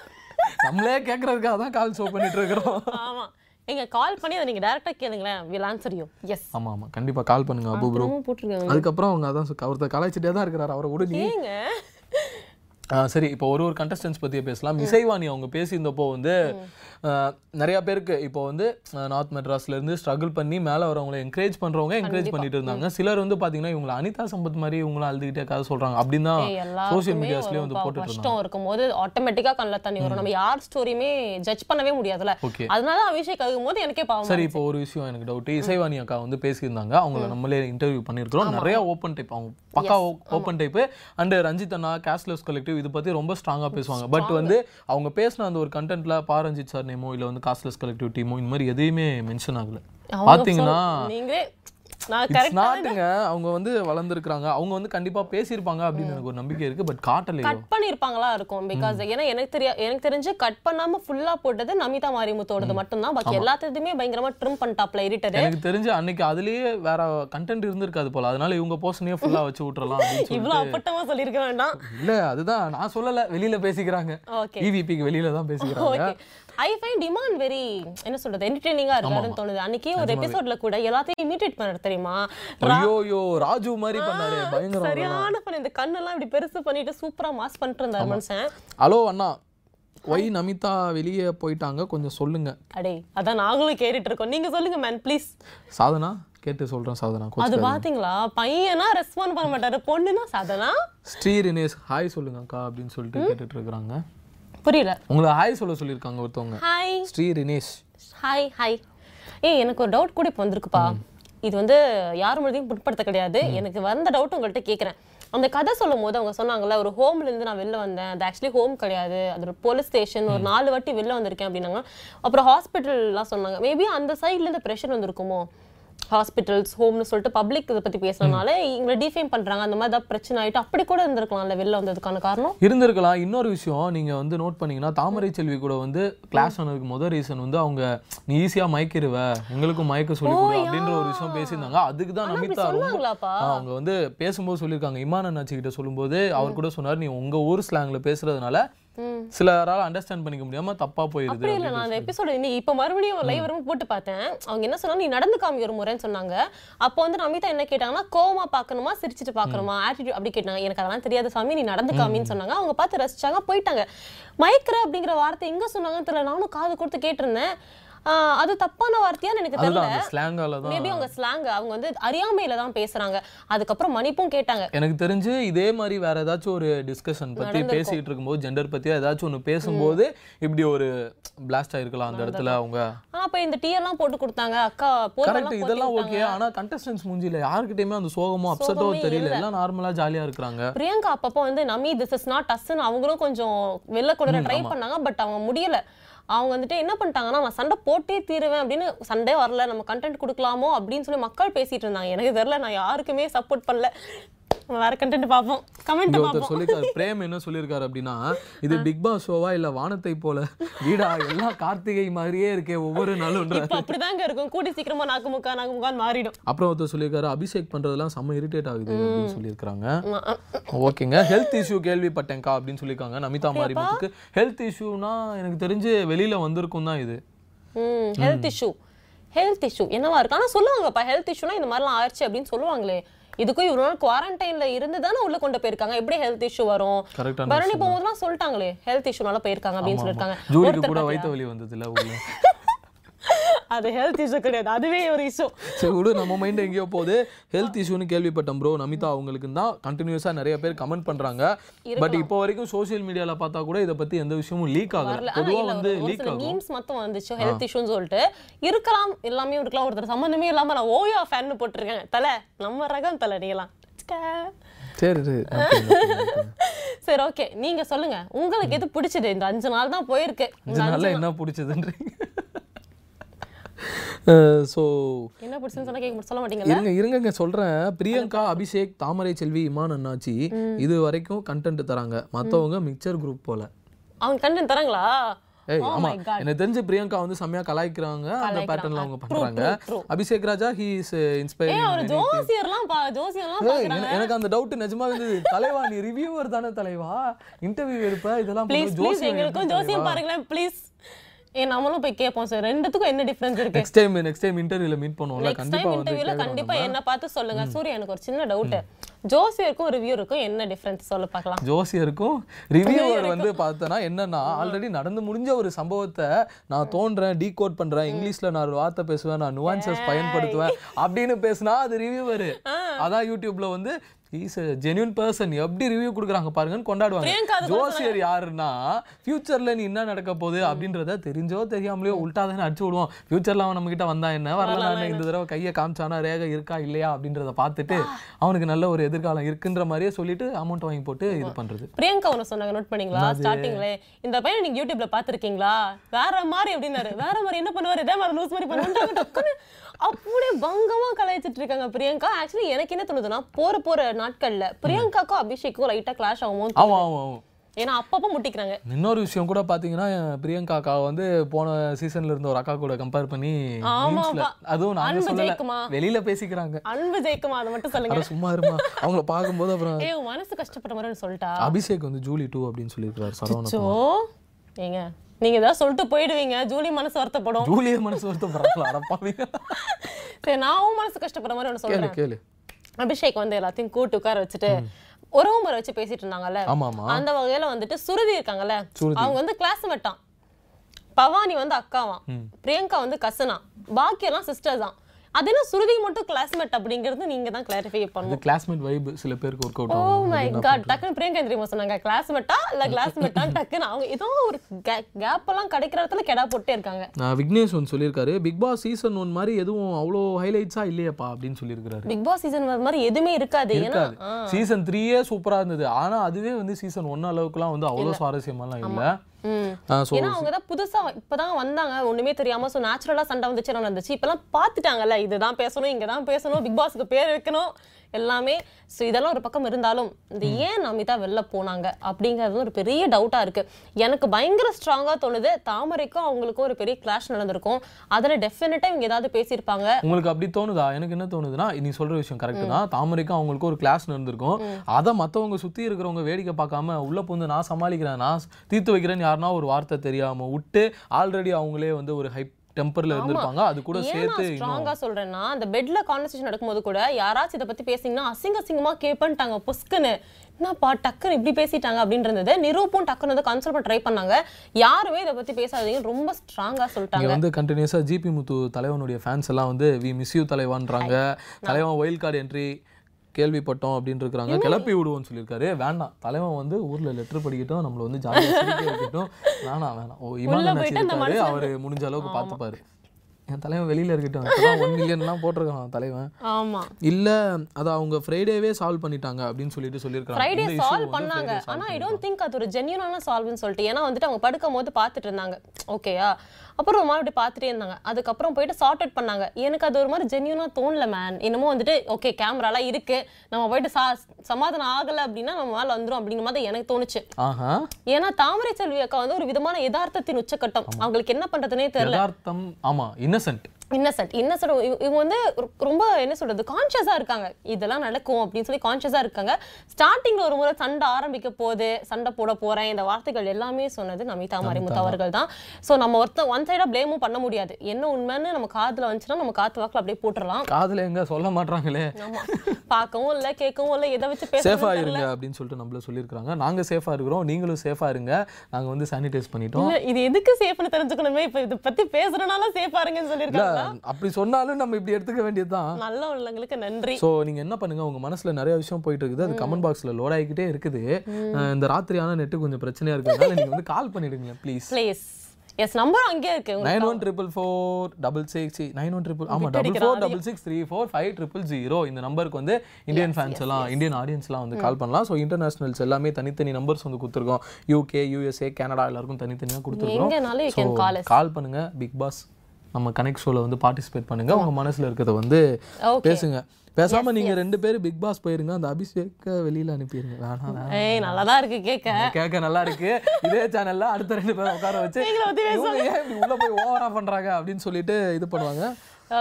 நம்மளே கேட்கறதுக்காக தான் கால் ஷோ பண்ணிட்டு இருக்கிறோம். ஆமா. நீங்க கால் பண்ணி அதை நீங்க டைரக்டா கேளுங்களேன். வில் ஆன்சர் யூ எஸ் ஆமா ஆமா. கண்டிப்பா கால் பண்ணுங்க அபு ப்ரோ அதுக்கப்புறம் அவங்க அதான் ஒருத்தர் கலாய்ச்சிட்டே தான் இருக்கிறாரு. அவரை விட நீ ஏங்க? ஆ, சரி இப்போ ஒரு ஒரு கண்டஸ்டன்ஸ் பற்றியே பேசலாம். இசைவாணி அவங்க பேசியிருந்தப்போ வந்து நிறைய பேருக்கு இப்போ வந்து நார்த் மெட்ராஸ்ல இருந்து ஸ்ட்ரகிள் பண்ணி மேலே வரவங்களை என்கரேஜ் பண்றவங்க என்கரேஜ் பண்ணிட்டு இருந்தாங்க. சிலர் வந்து பாத்தீங்கன்னா இவங்களை அனிதா சம்பத் மாதிரி இவங்களும் அழுதுகிட்டே கதை சொல்றாங்க. அப்படின்னு தான் எல்லாருக்குமே மீடியாஸ்லயே வந்து ப- போட்டுட்டு இருந்தாங்க. கஷ்டம் இருக்கும்போது ஆட்டோமேட்டிக்கா கண்ணில் தண்ணி வரும். நம்ம யார் ஸ்டோரியுமே ஜட்ஜ் பண்ணவே முடியாதுல்ல. ஓகே அதனால அபிஷேக் அழுகும் போது எனக்கே பாவம் சரி இப்போ ஒரு விஷயம் எனக்கு டவுட் இசைவாணி அக்கா வந்து பேசியிருந்தாங்க. அவங்கள நம்மளே இன்டர்வியூ பண்ணியிருக்கிறோம். நிறைய ஓப்பன் டைப் அவங்க பக்கா ஓப்பன் டைப் அண்ட் ரஞ்சித் அண்ணா கேஷ்லெஸ் கலெக்டிவ் இது பத்தி ரொம்ப ஸ்ட்ராங்கா பேசுவாங்க. பட் வந்து அவங்க பேசின அந்த ஒரு கண்டென்ட்ல பா ரஞ்சித் சார் நேமோ இல்ல வந்து காஸ்ட்லெஸ் கலெக்டிவ் டீமோ இந்த மாதிரி எதையுமே மென்ஷன் ஆகல. கரெக்ட் நாட்டுங்க அவங்க வந்து வளர்ந்துருக்காங்க அவங்க வந்து கண்டிப்பா பேசியிருப்பாங்க அப்படின்னு எனக்கு ஒரு நம்பிக்கை இருக்கு பட் காட்டலையோ கட் பண்ணிருப்பாங்களா இருக்கும் பிகாஸ் ஏன்னா எனக்கு தெரிய எனக்கு தெரிஞ்சு கட் பண்ணாம ஃபுல்லா போட்டது நமிதா மாரிமுத்தோடது மட்டும்தான். பாக்கி எல்லாத்தையுமே பயங்கரமா ட்ரிம் பண்ணிட்டாப்ல எடிட்டர் எனக்கு தெரிஞ்சு அன்னைக்கு அதுலயே வேற கண்டென்ட் இருந்திருக்காது போல. அதனால இவங்க போர்ஷனையே ஃபுல்லா வச்சு விட்டுறலாம் இவ்வளவு அப்பட்டமா சொல்லியிருக்க வேண்டாம். இல்ல அதுதான் நான் சொல்லல வெளியில பேசிக்கிறாங்க. ஓகே இவிபிக்கு வெளியில தான் பேசிக்கிறாங்க. ஐ ஃபைண்ட் டிமாண்ட் வெரி என்ன சொல்றது என்டர்டெய்னிங்கா இருக்காருன்னு தோணுது. அன்னைக்கு ஒரு எபிசோட்ல கூட எல்லாத்தையும் இமிட்டேட் பண்ணாரு தெரியுமா? ஐயோயோ ராஜு மாதிரி பண்ணாரு பயங்கரம் சரியான பண்ண இந்த கண்ணெல்லாம் இப்படி பெருசு பண்ணிட்டு சூப்பரா மாஸ் பண்ணிட்டு இருந்தாரு மனுஷன். ஹலோ அண்ணா. ஒய் நமிதா வெளியே போயிட்டாங்க கொஞ்சம் சொல்லுங்க. அடே அதான் நாங்களும் கேட்டுட்டு இருக்கோம். நீங்க சொல்லுங்க மேன் ப்ளீஸ் சாதனா? கேட்டு சொல்றேன் சாதனா. அது பாத்தீங்களா? பையனா ரெஸ்பாண்ட் பண்ண மாட்டாரு. பொண்ணுனா சாதனா? ஸ்ரீ ரினேஷ் ஹாய் சொல்லுங்க அக்கா அப்படின்னு சொல்லிட்டு கேட்டுட்டு இருக்கிறாங்க. புரியல. உங்களை ஹாய் சொல்ல சொல்லியிருக்காங்க ஒருத்தவங்க. Hi Sri Rinesh. Hi hi ஏய் எனக்கு ஒரு டவுட் கூட இப்போ வந்திருக்குப்பா. இது வந்து யார் மொழியும் புட்படுத்த கிடையாது. எனக்கு வந்த டவுட் உங்கள்கிட்ட கேட்குறேன் அந்த கதை சொல்லும் போது அவங்க சொன்னாங்கல்ல ஒரு ஹோம்ல இருந்து நான் வெளில வந்தேன். அது ஆக்சுவலி ஹோம் கிடையாது. அது ஒரு போலீஸ் ஸ்டேஷன் ஒரு நாலு வாட்டி வெளில வந்திருக்கேன் அப்படின்னாங்க. அப்புறம் ஹாஸ்பிட்டல்லாம் சொன்னாங்க. மேபி அந்த சைட்ல இருந்து ப்ரெஷர் வந்திருக்குமோ? ஹாஸ்பிட்டல்ஸ் ஹோம்னு சொல்லிட்டு பப்ளிக் இதை பத்தி பேசுறதுனால இவங்களை டிஃபைம் பண்றாங்க. அந்த மாதிரி ஏதாவது பிரச்சனை ஆயிட்டு அப்படி கூட இருந்திருக்கலாம்ல வெளில வந்ததுக்கான காரணம்? இருந்திருக்கலாம். இன்னொரு விஷயம் நீங்க வந்து நோட் பண்ணீங்கன்னா தாமரை செல்வி கூட வந்து கிளாஸ் ஆனதுக்கு முதல் ரீசன் வந்து அவங்க நீ ஈஸியா மயக்கிருவ. எங்களுக்கும் மயக்க சொல்லி அப்படின்ற ஒரு விஷயம் பேசியிருந்தாங்க. அதுக்கு தான் நமிதா அவங்க வந்து பேசும்போது சொல்லியிருக்காங்க. இமான் அண்ணாச்சி கிட்ட சொல்லும்போது அவர் கூட சொன்னார் நீ உங்க ஊர் ஸ்லாங்ல பேசுறதுனால. சிலரால அண்டர்ஸ்டாண்ட் பண்ணிக்க முடியாம தப்பா போயிருது அப்படி இல்ல நான் அந்த எபிசோட இன்னைக்கு இப்ப மறுபடியும் லைவ் வரும் போட்டு பார்த்தேன். அவங்க என்ன சொன்னாங்க? நீ நடந்து காமி ஒரு முறைன்னு சொன்னாங்க. அப்போ வந்து நமிதா என்ன கேட்டாங்கன்னா கோவமா பார்க்கணுமா? சிரிச்சிட்டு பார்க்கணுமா? ஆட்டிடியூட் அப்படி கேட்டாங்க. எனக்கு அதெல்லாம் தெரியாது சாமி நீ நடந்து காமின்னு சொன்னாங்க. அவங்க பார்த்து ரசிச்சாங்க போயிட்டாங்க. மயக்கிற அப்படிங்கிற வார்த்தை எங்க சொன்னாங்கன்னு தெரியல. நானும் காது கொடுத்து கேட்டிருந்தேன். அது தப்பான வார்த்தையான்னு எனக்கு தெரியல. ஸ்லாங்கால தான். மேபி அவங்க ஸ்லாங் அவங்க வந்து அறியாமையில தான் பேசுறாங்க. அதுக்கப்புறம் மன்னிப்பும் கேட்டாங்க. எனக்கு தெரிஞ்சு இதே மாதிரி வேற ஏதாச்சும் ஒரு டிஸ்கஷன் பத்தி பேசிட்டு இருக்கும்போது ஜெண்டர் பத்தி ஏதாச்சும் ஒண்ணு பேசும்போது இப்படி ஒரு பிளாஸ்ட் ஆயிருக்கலாம் அந்த இடத்துல அவங்க. ஆனா அப்ப இந்த டீ எல்லாம் போட்டு கொடுத்தாங்க. அக்கா கரெக்ட் இதெல்லாம். ஓகே ஆனா கண்டஸ்டன்ஸ் மூஞ்சில யாருக்கிட்டயுமே அந்த சோகமோ அப்செட்டோ தெரியல. எல்லாம் நார்மலா ஜாலியா இருக்கிறாங்க. பிரியங்கா அப்பப்போ வந்து நமி திஸ் இஸ் நாட் அஸ்ன்னு அவங்களும் கொஞ்சம் வெளில கொண்டு ட்ரை பண்ணாங்க பட் அவங்க முடியல. அவங்க வந்துட்டு என்ன பண்ணிட்டாங்கன்னா நான் சண்டை போட்டே தீருவேன் அப்படின்னு சண்டே வரல நம்ம கண்டென்ட் கொடுக்கலாமோ? அப்படின்னு சொல்லி மக்கள் பேசிட்டு இருந்தாங்க. எனக்கு தெரில நான் யாருக்குமே சப்போர்ட் பண்ணல. வேற கண்டென்ட் பார்ப்போம். கமெண்ட் ஒருத்தர் சொல்லிருக்காரு பிரேம் என்ன சொல்லியிருக்காரு அப்படின்னா இது பிக் பாஸ் ஷோவா இல்ல வானத்தை போல? வீடா எல்லாம் கார்த்திகை மாதிரியே இருக்கே ஒவ்வொரு இப்ப அப்படிதாங்க இருக்கும். கூடி சீக்கிரமா நாக்கு முக்கா நாக்கு முக்கான்னு மாறிடும். அப்புறம் ஒருத்தர் சொல்லியிருக்காரு அபிஷேக் பண்றதெல்லாம் செம்ம இரிட்டேட் ஆகுது அப்படின்னு சொல்லியிருக்காங்க ஓகேங்க. ஹெல்த் இஷ்யூ கேள்விப்பட்டேன்க்கா அப்படின்னு சொல்லியிருக்காங்க. நமிதா மாரிமுத்துக்கு. ஹெல்த் இஷ்யூனா எனக்கு தெரிஞ்சு வெளியில வந்திருக்கும் தான் இது. ஹெல்த் இஷ்யூ ஹெல்த் இஷ்யூ என்னவா இருக்கு? ஆனா சொல்லுவாங்கப்பா ஹெல்த் இஷ்யூனா இந்த மாதிரிலாம் ஆயிடுச்சு அப்படின்னு சொல்லுவாங்களே. இதுக்கும் இவ்வளவு நாள் குவாரண்டைன்ல இருந்து தானே உள்ள கொண்டு போயிருக்காங்க. எப்படி ஹெல்த் இஷ்யூ வரும்? பரணி போகும்போதுலாம் சொல்லிட்டாங்களே ஹெல்த் இஷ்யூனால போயிருக்காங்க அப்படின்னு ஒருத்தர் கூட? வயிற்று வலி வந்ததுல அது ஹெல்த் இஷ்யூ கிடையாது. அதுவே ஒரு இஷ்யூ சரி விடு. நம்ம மைண்ட் எங்கேயோ போகுது. ஹெல்த் இஷ்யூன்னு கேள்விப்பட்டோம் ப்ரோ நமிதா அவங்களுக்கு தான் கண்டினியூஸா நிறைய பேர் கமெண்ட் பண்றாங்க. பட் இப்போ வரைக்கும் சோஷியல் மீடியால பார்த்தா கூட இதை பத்தி எந்த விஷயமும் லீக் ஆகல. வரல. ஆனா பொதுவா இல்ல வந்து லீக் ஆகும். மீம்ஸ் மட்டும் வந்துச்சு ஹெல்த் இஷ்யூன்னு சொல்லிட்டு. இருக்கலாம் எல்லாமே இருக்கலாம். ஒருத்தர் சம்மந்தமே இல்லாம நான் ஓயா ஃபேன் போட்டிருக்கேன். தலை நம்ம ரகம் தலை நீங்களாம். சரி சரி. ஓகே நீங்க சொல்லுங்க. உங்களுக்கு எது பிடிச்சது? இந்த அஞ்சு நாள் தான் போயிருக்கு. என்ன பிடிச்சதுன்றீங்க? ஸோ என்ன கேட்க சொல்ல இருங்க இருங்கங்க சொல்றேன். பிரியங்கா அபிஷேக் தாமரை செல்வி இமான் அண்ணாச்சி இது வரைக்கும் கண்டென்ட் தராங்க. மத்தவங்க மிக்சர் குரூப் போல. அவங்க கண்டென்ட் தராங்களா? ஏய் Oh ஆமா. எனக்கு தெரிஞ்சு பிரியங்கா வந்து செம்மையா கலாய்க்கிறாங்க. அந்த. பேட்டர்ன்ல அவங்க பண்றாங்க. Abhishek Raja he is inspiring அவர் ஜோசியர்லாம் பா ஜோசியர்லாம் பாக்குறாங்க. எனக்கு அந்த டவுட் நிஜமா இருந்தது. தலைவா நீ ரிவ்யூவர் தானே தலைவா? இன்டர்வியூ எடுப்ப? இதெல்லாம் ப்ளீஸ் ப்ளீஸ் எங்களுக்கும் ஜோசியம்? பாருங்களேன் ப்ளீஸ் ஏ நம்மளும் போய் கேட்போம் சார். ரெண்டுத்துக்கும் என்ன டிஃபரன்ஸ் இருக்கு? நெக்ஸ்ட் டைம் நெக்ஸ்ட் டைம் இன்டர்வியூல மீட் பண்ணுவோம்ல கண்டிப்பா இன்டர்வியூல கண்டிப்பா. என்ன பார்த்து சொல்லுங்க. சூர்யா எனக்கு ஒரு சின்ன டவுட் ஜோசியருக்கும் ரிவ்யூருக்கும் என்ன டிஃபரன்ஸ் சொல்ல பார்க்கலாம். ஜோசியருக்கும் ரிவ்யூவர் வந்து பார்த்தனா என்னன்னா ஆல்ரெடி நடந்து முடிஞ்ச ஒரு சம்பவத்தை நான் தோன்றேன் டீகோட் பண்றேன் இங்கிலீஷ்ல நான் ஒரு வார்த்தை பேசுவேன் நான் நுவான்சஸ் பயன்படுத்துவேன் அப்படின்னு பேசினா அது ரிவ்யூவர் அதான் யூடியூப்ல வந்து இஸ் ஜென்யூன் பர்சன் எப்படி ரிவ்யூ கொடுக்குறாங்க பாருங்கன்னு கொண்டாடுவாங்க. ஜோசியர் யாருன்னா ஃபியூச்சர்ல நீ என்ன நடக்க போகுது அப்படின்றத தெரிஞ்சோ தெரியாமலையோ உல்டா தானே அடிச்சு விடுவோம். ஃபியூச்சர்ல அவன் நம்ம கிட்ட வந்தா என்ன? வரலாம் இந்த தடவை கையை காமிச்சானா ரேகை இருக்கா இல்லையா அப்படின்றத பார்த்துட்டு அவனுக்கு நல்ல ஒரு எதிர்காலம் இருக்குன்ற மாதிரியே சொல்லிட்டு அமௌண்ட் வாங்கி போட்டு இது பண்றது. பிரியங்கா ஒன்று சொன்னாங்க நோட் பண்ணீங்களா? ஸ்டார்டிங்ல இந்த பையன் நீங்க யூடியூப்ல பாத்திருக்கீங்களா வேற மாதிரி அப்படின்னாரு. வேற மாதிரி என்ன பண்ணுவாரு? இதே மாதிரி லூஸ் மாதிரி பண்ணுவாங்க அப்படியே பங்கமா கலாய்ச்சிட்டு இருக்காங்க பிரியங்கா. ஆக்சுவலி எனக்கு என்ன தோணுதுன்னா போற போற நாட்கள்ல பிரியங்காக்கும் அபிஷேக்கும் லைட்டா கிளாஷ் ஆகுமோ ஆமா ஆமா ஆமா. ஏன்னா அப்பப்போ முட்டிக்கிறாங்க. இன்னொரு விஷயம் கூட பாத்தீங்கன்னா பிரியங்கா அக்கா வந்து போன சீசன்ல இருந்த ஒரு அக்கா கூட கம்பேர் பண்ணி அதுவும் நாங்க சொல்லல? வெளியில பேசிக்கிறாங்க. அன்பு ஜெயிக்குமா அதை மட்டும் சொல்லுங்க. சும்மா இருமா. அவங்கள பார்க்கும்போது அப்புறம் ஏ மனசு கஷ்டப்பட்ட மாதிரி சொல்லிட்டா. அபிஷேக் வந்து ஜூலி டூ அப்படின்னு சொல்லியிருக்காரு சரவண சோ ஏங்க நீங்க ஏதாவது சொல்லிட்டு போயிடுவீங்க. ஜூலி மனசு வருத்தப்படும். ஜூலிய மனசு வருத்தப்படுறாங்களா? அடப்பாவீங்க சரி நான் மனசு கஷ்டப்படுற மாதிரி ஒன்று சொல்றேன். கேளு அபிஷேக் வந்து எல்லாத்தையும் கூட்டு உட்கார வச்சுட்டு உறவு முறை வச்சு பேசிட்டு இருந்தாங்கல்ல? அந்த வகையில வந்துட்டு சுருதி இருக்காங்கல்ல. அவங்க வந்து கிளாஸ் பவானி வந்து அக்காவாம். பிரியங்கா வந்து கசனா பாக்கி எல்லாம் சிஸ்டர்ஸ் தான் அது என்ன சுருதி மட்டும் கிளாஸ்மேட் அப்படிங்கிறது நீங்க தான் கிளாரிஃபை பண்ணணும் கிளாஸ்மேட் வைப் சில பேருக்கு work out oh my God டக்குன்னு பிரியங்கா தெரியுமா சொன்னாங்க? கிளாஸ்மேட்டா இல்ல கிளாஸ்மேட்டா டக்குன்னு அவங்க ஏதோ ஒரு கேப் எல்லாம் கிடைக்கிற இடத்துல கெடா போட்டே இருக்காங்க. நான் விக்னேஷ் ஒன்று சொல்லியிருக்காரு. பிக் பாஸ் சீசன் ஒன் மாதிரி எதுவும் அவ்வளோ ஹைலைட்ஸா இல்லையேப்பா அப்படின்னு சொல்லியிருக்காரு பிக் பாஸ் சீசன் மாதிரி எதுவுமே இருக்காது. ஏன்னா சீசன் த்ரீயே சூப்பரா இருந்தது. ஆனா அதுவே வந்து சீசன் ஒன் அளவுக்குலாம் வந்து அவ்வளோ சுவாரஸ்யமாலாம் இல்ல. ஏன்னா அவங்க தான் புதுசா இப்பதான் வந்தாங்க. ஒண்ணுமே தெரியாம சோ நேச்சுரலா சண்டை வந்துச்சு நடந்துச்சு? இப்பெல்லாம் பாத்துட்டாங்கல்ல இதுதான் பேசணும் இங்க தான் பேசணும் பிக் பாஸ்க்கு பேர் வைக்கணும். எல்லாமே சோ இதெல்லாம் ஒரு பக்கம் இருந்தாலும் இந்த ஏன் நமிதா வெளில போனாங்க அப்படிங்கிறது ஒரு பெரிய டவுட்டா இருக்கு. எனக்கு பயங்கர ஸ்ட்ராங்கா தோணுது. தாமரைக்கும் அவங்களுக்கும் ஒரு பெரிய கிளாஷ் நடந்திருக்கும். அதுல டெஃபினட்டா இவங்க ஏதாவது பேசியிருப்பாங்க. உங்களுக்கு அப்படி தோணுதா? எனக்கு என்ன தோணுதுன்னா நீ சொல்ற விஷயம் கரெக்ட் தான். தாமரைக்கும் அவங்களுக்கு ஒரு கிளாஸ் நடந்திருக்கும். அதை மத்தவங்க சுத்தி இருக்கிறவங்க வேடிக்கை பார்க்காம உள்ள புந்து நான் சமாளிக்கிறேன் நான் தீர்த்து வைக்கிறேன்னு யாருன்னா ஒரு வார்த்தை தெரியாம விட்டு ஆல்ரெடி அவங்களே வந்து ஒரு ஹைப் டெம்பர்ல இருந்திருப்பாங்க. அது கூட சேர்த்து ஸ்ட்ராங்கா சொல்றேன்னா அந்த பெட்ல கான்வர்சேஷன் நடக்கும்போது கூட யாராச்சும் இதை பத்தி பேசிங்கன்னா அசிங்க அசிங்கமா கேப்பன்ட்டாங்க புஸ்குன்னு என்னப்பா டக்குன்னு இப்படி பேசிட்டாங்க அப்படின்னு இருந்தது நிரூப்பும் டக்குன்னு வந்து கன்சல்ட் பண்ண ட்ரை பண்ணாங்க. யாருமே இதை பத்தி பேசாதீங்கன்னு ரொம்ப ஸ்ட்ராங்கா சொல்லிட்டாங்க. வந்து கண்டினியூஸா ஜிபி முத்து தலைவனுடைய ஃபேன்ஸ் எல்லாம் வந்து வி மிஸ் யூ தலைவான்றாங்க. தலைவன் ஒயில் கார்டு என்ட்ரி கேள்விப்பட்டோம் அப்படின்னு இருக்கிறாங்க கிளப்பி விடுவோம்னு சொல்லியிருக்காரு. வேண்டாம். தலைவன் வந்து ஊர்ல லெட்டர் படிக்கட்டும் நம்மள வந்து ஜாலியாக வேணாம் வேணாம். ஓ இமான் இருக்காரு அவரு முடிஞ்ச அளவுக்கு பார்த்துப்பாரு. என் தலைவன் வெளியில இருக்கட்டும். ஒன் மில்லியன்லாம் போட்டிருக்கான் தலைவன். ஆமா. இல்ல அதை அவங்க ஃப்ரைடேவே சால்வ் பண்ணிட்டாங்க அப்படின்னு சொல்லிட்டு சொல்லியிருக்காங்க ஃப்ரைடே சால்வ் பண்ணாங்க. ஆனா ஐ டோன்ட் திங்க் அது ஒரு ஜென்யூனான சால்வ்னு சொல்லிட்டு ஏன்னா வந்துட்டு அவங்க படுக்கும் போது பார்த்துட்டு இருந்தாங்க. ஓகேயா அப்புறம் ஒரு மாதிரி பார்த்துட்டே இருந்தாங்க. அதுக்கப்புறம் போயிட்டு சார்ட் அவுட் பண்ணாங்க. எனக்கு அது ஒரு மாதிரி ஜென்யூனா தோணல மேன் என்னமோ வந்துட்டு ஓகே கேமராலாம் இருக்கு. நம்ம போயிட்டு சா சமாதானம் ஆகல அப்படின்னா நம்ம மேல வந்துரும் அப்படிங்கிற மாதிரி எனக்கு தோணுச்சு. ஏன்னா தாமரை செல்வி அக்கா வந்து ஒரு விதமான யதார்த்தத்தின் உச்சக்கட்டம். அவங்களுக்கு என்ன பண்றதுனே தெரியல. ஆமா. இன்னசென்ட் இன்னசென்ட் இன்னசென்ட் இவங்க வந்து ரொம்ப என்ன சொல்றது கான்ஷியஸா இருக்காங்க. இதெல்லாம் நடக்கும் அப்படின்னு சொல்லி கான்ஷியஸா இருக்காங்க. ஸ்டார்டிங்ல ஒரு முறை சண்டை ஆரம்பிக்க போகுது சண்டை போட போறேன் இந்த வார்த்தைகள் எல்லாமே சொன்னது நமிதா மாரிமுத்து அவர்கள் தான். சோ நம்ம ஒருத்தன் ஒன் சைடா ப்ளேமும் பண்ண முடியாது. என்ன உண்மைன்னு நம்ம காதுல வந்துச்சுன்னா நம்ம காத்து வாக்குல அப்படியே போட்டுறலாம். காதுல எங்க சொல்ல மாட்றாங்களே? ஆமா. பார்க்கவும் இல்ல கேட்கவும் இல்ல எதை வச்சு சேஃபா பேசணும் இருங்க அப்படின்னு சொல்லிட்டு நம்மள சொல்லியிருக்காங்க நாங்க சேஃபா இருக்கிறோம். நீங்களும் சேஃபா இருங்க. நாங்க வந்து சானிடைஸ் பண்ணிட்டோம். இது எதுக்கு சேஃப்னு தெரிஞ்சுக்கணுமே? இப்ப இதை பத்தி பேசுறதுனால சேஃபா இருங்கன்னு சொல்லியிருக்காங்க அப்படி சொன்னாலும் நம்ம இப்படி எடுத்துக்க வேண்டியதுதான். நல்ல உள்ளவங்களுக்கு நன்றி. சோ நீங்க என்ன பண்ணுங்க உங்க மனசுல நிறைய விஷயம் போயிட்டு இருக்குது அது கமெண்ட் பாக்ஸ்ல லோட் ஆகிக்கிட்டே இருக்குது. இந்த ராத்திரியான நெட்டு கொஞ்சம் பிரச்சனையா இருக்கிறதுனால நீங்க வந்து கால் பண்ணிடுங்க ப்ளீஸ் ப்ளீஸ் எஸ் நம்பர் அங்கேயே இருக்கு nine one triple four double six nine one triple ஆமா double four double six three four five triple zero இந்த நம்பருக்கு வந்து இந்தியன் ஃபேன்ஸ் எல்லாம் இந்தியன் ஆடியன்ஸ்லாம் வந்து கால் பண்ணலாம். ஸோ இன்டர்நேஷனல்ஸ் எல்லாமே தனித்தனி நம்பர்ஸ் வந்து கொடுத்துருக்கோம். யூகே யூஎஸ்ஏ கனடா எல்லாருக்கும் தனித்தனியாக கொடுத்துருக்கோம். கால் பண்ணுங்க பிக் பாஸ் நம்ம கனெக்ட் ஷோல வந்து பார்ட்டிசிபேட் பண்ணுங்க. உங்க மனசுல இருக்கிறத வந்து. பேசுங்க. பேசாம நீங்க ரெண்டு பேரும் பிக் பாஸ் போயிருங்க. அந்த அபிஷேக்க வெளியில அனுப்பிடுங்க வேணாம் ஏய் நல்லாதான் இருக்கு கேட்க கேட்க நல்லா இருக்கு. இதே சேனல்ல அடுத்த ரெண்டு பேரும் உட்கார வச்சு இவங்க ஏன் இப்படி உள்ள போய் ஓவரா பண்றாங்க அப்படின்னு சொல்லிட்டு இது பண்ணுவாங்க.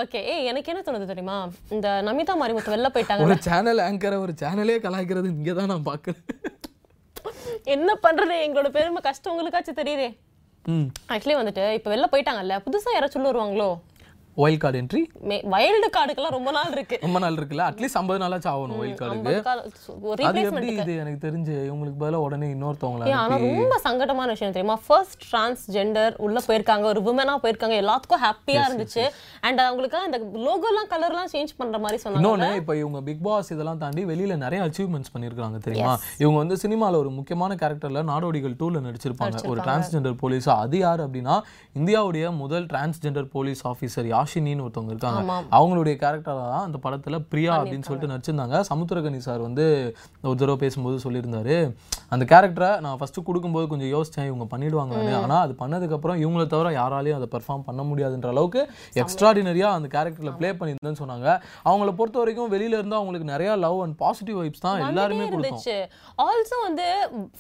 ஓகே ஏய் எனக்கு என்ன தோணுது தெரியுமா? இந்த நமிதா மாரிமுத்து வெளில போயிட்டாங்க ஒரு சேனல் ஆங்கரை ஒரு சேனலே கலாய்க்கிறது இங்கே தான் நான் பார்க்குறேன் என்ன பண்றது? எங்களோட பெருமை கஷ்டம் உங்களுக்காச்சும் தெரியுதே. ஆக்சுவலி வந்துட்டு இப்ப வெளில போயிட்டாங்கல்ல புதுசா யாராச்சும் உள்ள வருவாங்களோ? ஒயில் கார்டு என்ட்ரி வைல்டு கார்டுக்கெல்லாம் ரொம்ப நாள் இருக்கு. ரொம்ப நாள் இருக்குல்ல? அட்லீஸ்ட் ஐம்பது நாளாச்சும் ஆகணும் ஒயில் கார்டுக்கு அது எப்படி இது? எனக்கு தெரிஞ்சு இவங்களுக்கு பதிலாக உடனே இன்னொருத்தவங்கள ஆனா ரொம்ப சங்கடமான விஷயம் தெரியுமா? ஃபர்ஸ்ட் டிரான்ஸ்ஜெண்டர் உள்ள போயிருக்காங்க ஒரு உமனா போயிருக்காங்க எல்லாத்துக்கும் ஹாப்பியா இருந்துச்சு. அண்ட் அவங்களுக்கு அந்த லோகோலாம் கலர்லாம் சேஞ்ச் பண்ற மாதிரி சொன்னாங்க இன்னொன்று இப்போ இவங்க பிக் பாஸ் இதெல்லாம் தாண்டி வெளியில நிறைய அச்சீவ்மெண்ட்ஸ் பண்ணியிருக்காங்க தெரியுமா? இவங்க வந்து சினிமால ஒரு முக்கியமான கேரக்டர்ல நாடோடிகள் டூல நடிச்சிருப்பாங்க. ஒரு டிரான்ஸ்ஜெண்டர் போலீஸ் அது யார் அப்படின்னா இந்தியாவுடைய முதல் டிரான்ஸ்ஜெண்டர் போலீஸ் ஆஃபீஸர் யாஷினின்னு ஒருத்தவங்க இருக்காங்க. அவங்களுடைய கேரக்டராக தான் அந்த படத்துல பிரியா அப்படின்னு சொல்லிட்டு நடிச்சிருந்தாங்க. சமுத்திரகனி சார் வந்து ஒரு தடவை பேசும்போது சொல்லியிருந்தாரு அந்த கேரக்டரை நான் ஃபர்ஸ்ட் கொடுக்கும்போது கொஞ்சம் யோசிச்சேன் இவங்க பண்ணிடுவாங்கன்னு ஆனா அது பண்ணதுக்கப்புறம் இவங்கள தவிர யாராலையும் அதை பெர்ஃபார்ம் பண்ண முடியாதுன்ற அளவுக்கு எக்ஸ்ட்ராடினரியா அந்த கேரக்டர்ல ப்ளே பண்ணியிருந்தேன்னு சொன்னாங்க. அவங்கள பொறுத்த வரைக்கும் வெளியில இருந்து அவங்களுக்கு நிறைய லவ் அண்ட் பாசிட்டிவ் வைப்ஸ் தான் எல்லாருமே கொடுத்தோம். ஆல்சோ வந்து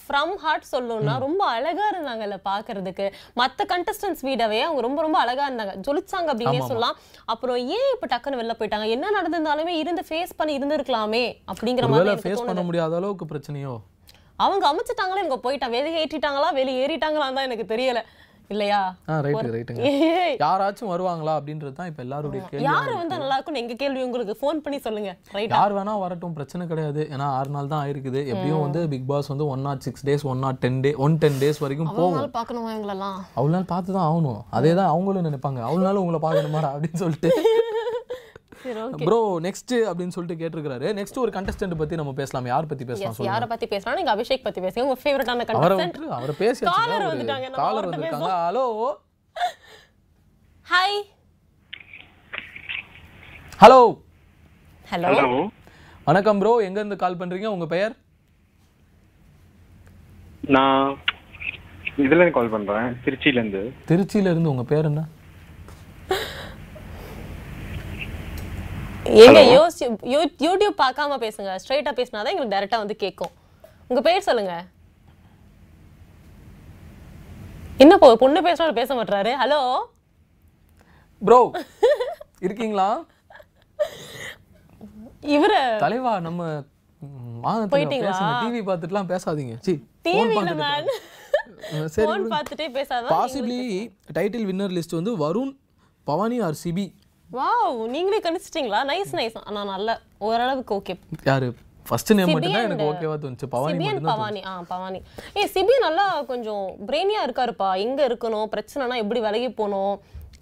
ஃப்ரம் ஹார்ட் சொல்லணும்னா ரொம்ப அழகா இருந்தாங்கல்ல பாக்குறதுக்கு மத்த கண்டஸ்டன்ஸ் வீடவே அவங்க ரொம்ப ரொம்ப அழகா இருந்தாங்க. ஜொலிச்சாங்க அப்படின்னே சொல்லலாம். அப்புறம் ஏன் இப்ப டக்குன்னு வெளில போயிட்டாங்க? என்ன நடந்திருந்தாலுமே இருந்து ஃபேஸ் பண்ணி இருந்திருக்கலாமே அப்படிங்கிற மாதிரி ஃபேஸ். பண்ண முடியாத அளவுக்கு பிரச்சனையோ? அவங்க அமைச்சிட்டாங்களா இவங்க போயிட்டாங்க வெளியே ஏற்றிட்டாங்களா வெளியே ஏறிட்டாங்களான்னு தான் எனக்கு தெரியல. இல்லையா? ஆ ரைட்டு ரைட்டுங்க யாராச்சும் வருவாங்களா அப்படின்றது தான் இப்போ எல்லாருடைய கேள்வி யாரு வந்தா நல்லா இருக்கும்னு எங்க கேள்வி உங்களுக்கு ஃபோன் பண்ணி சொல்லுங்க. ரைட் யார் வேணா வரட்டும் பிரச்சனை கிடையாது. ஏன்னா ஆறு நாள் தான் ஆயிருக்குது. எப்படியும் வந்து பிக் பாஸ் வந்து one nought six days one nought ten day one ten days வரைக்கும் போகும். நாள் பார்க்கணுமா இவங்களெல்லாம்? அவ்வளோ நாள் பார்த்து தான் ஆகணும். அதே தான் அவங்களும் நினைப்பாங்க. அவ்வளோ நாள் உங்களை பார்க்கணுமாடா அப்படின்னு சொல்லிட்டு. ப்ரோ நெக்ஸ்ட் அப்படின்னு சொல்லிட்டு கேட்டிருக்காரு நெக்ஸ்ட் ஒரு கண்டஸ்டன்ட் பத்தி நம்ம பேசலாம். யார் பத்தி பேசலாம் சொல்லுங்க. யாரை பத்தி பேசலாம் நீங்க அபிஷேக் பத்தி பேசுங்க. உங்க ஃபேவரட்டான அவரை கண்டஸ்டன்ட் அவரை பேசி Caller வந்துட்டாங்க, காலர் வந்திருக்காங்க. Hello hi hello hello hello வணக்கம் ப்ரோ எங்க இருந்து கால் பண்றீங்க? உங்க பெயர்? நான் இதுல இருந்து கால் பண்றேன். திருச்சியில இருந்து திருச்சியில இருந்து உங்க பேர் என்ன? எங்க யோசி யூ- யூடியூப் பார்க்காம பேசுங்க. ஸ்ட்ரைட்டா பேசினாதான் எங்களுக்கு டைரக்டா வந்து கேட்கும் உங்க பேர் சொல்லுங்க. என்ன போ பொண்ணு பேசுறாரு பேச மாட்டாரு ஹலோ ப்ரோ இருக்கீங்களா? இவரு தலைவா நம்ம போயிட்டீங்களா? டிவி பார்த்துட்டுலாம் பேசாதீங்க. சி டிவி இல்ல மேன் சரி போன் பார்த்துட்டே பேசாதான் பாசிபிளி டைட்டில் வின்னர் லிஸ்ட் வந்து வருண் பவானி ஆர் சிபி. வாவ் நீங்களே கணிச்சிட்டீங்களா? நைஸ் நைஸ் ஆனா நல்ல ஓரளவுக்கு ஓகே யாரு? ஃபர்ஸ்ட் நேம் மட்டும் தான் எனக்கு ஓகேவா தோணுச்சு. பவானி மட்டும் பவானி. ஆ பவானி. ஏ சிபி நல்லா கொஞ்சம் பிரெயினியா இருக்காருப்பா. எங்க இருக்கணும்? பிரச்சனைனா எப்படி விலகி போகணும்?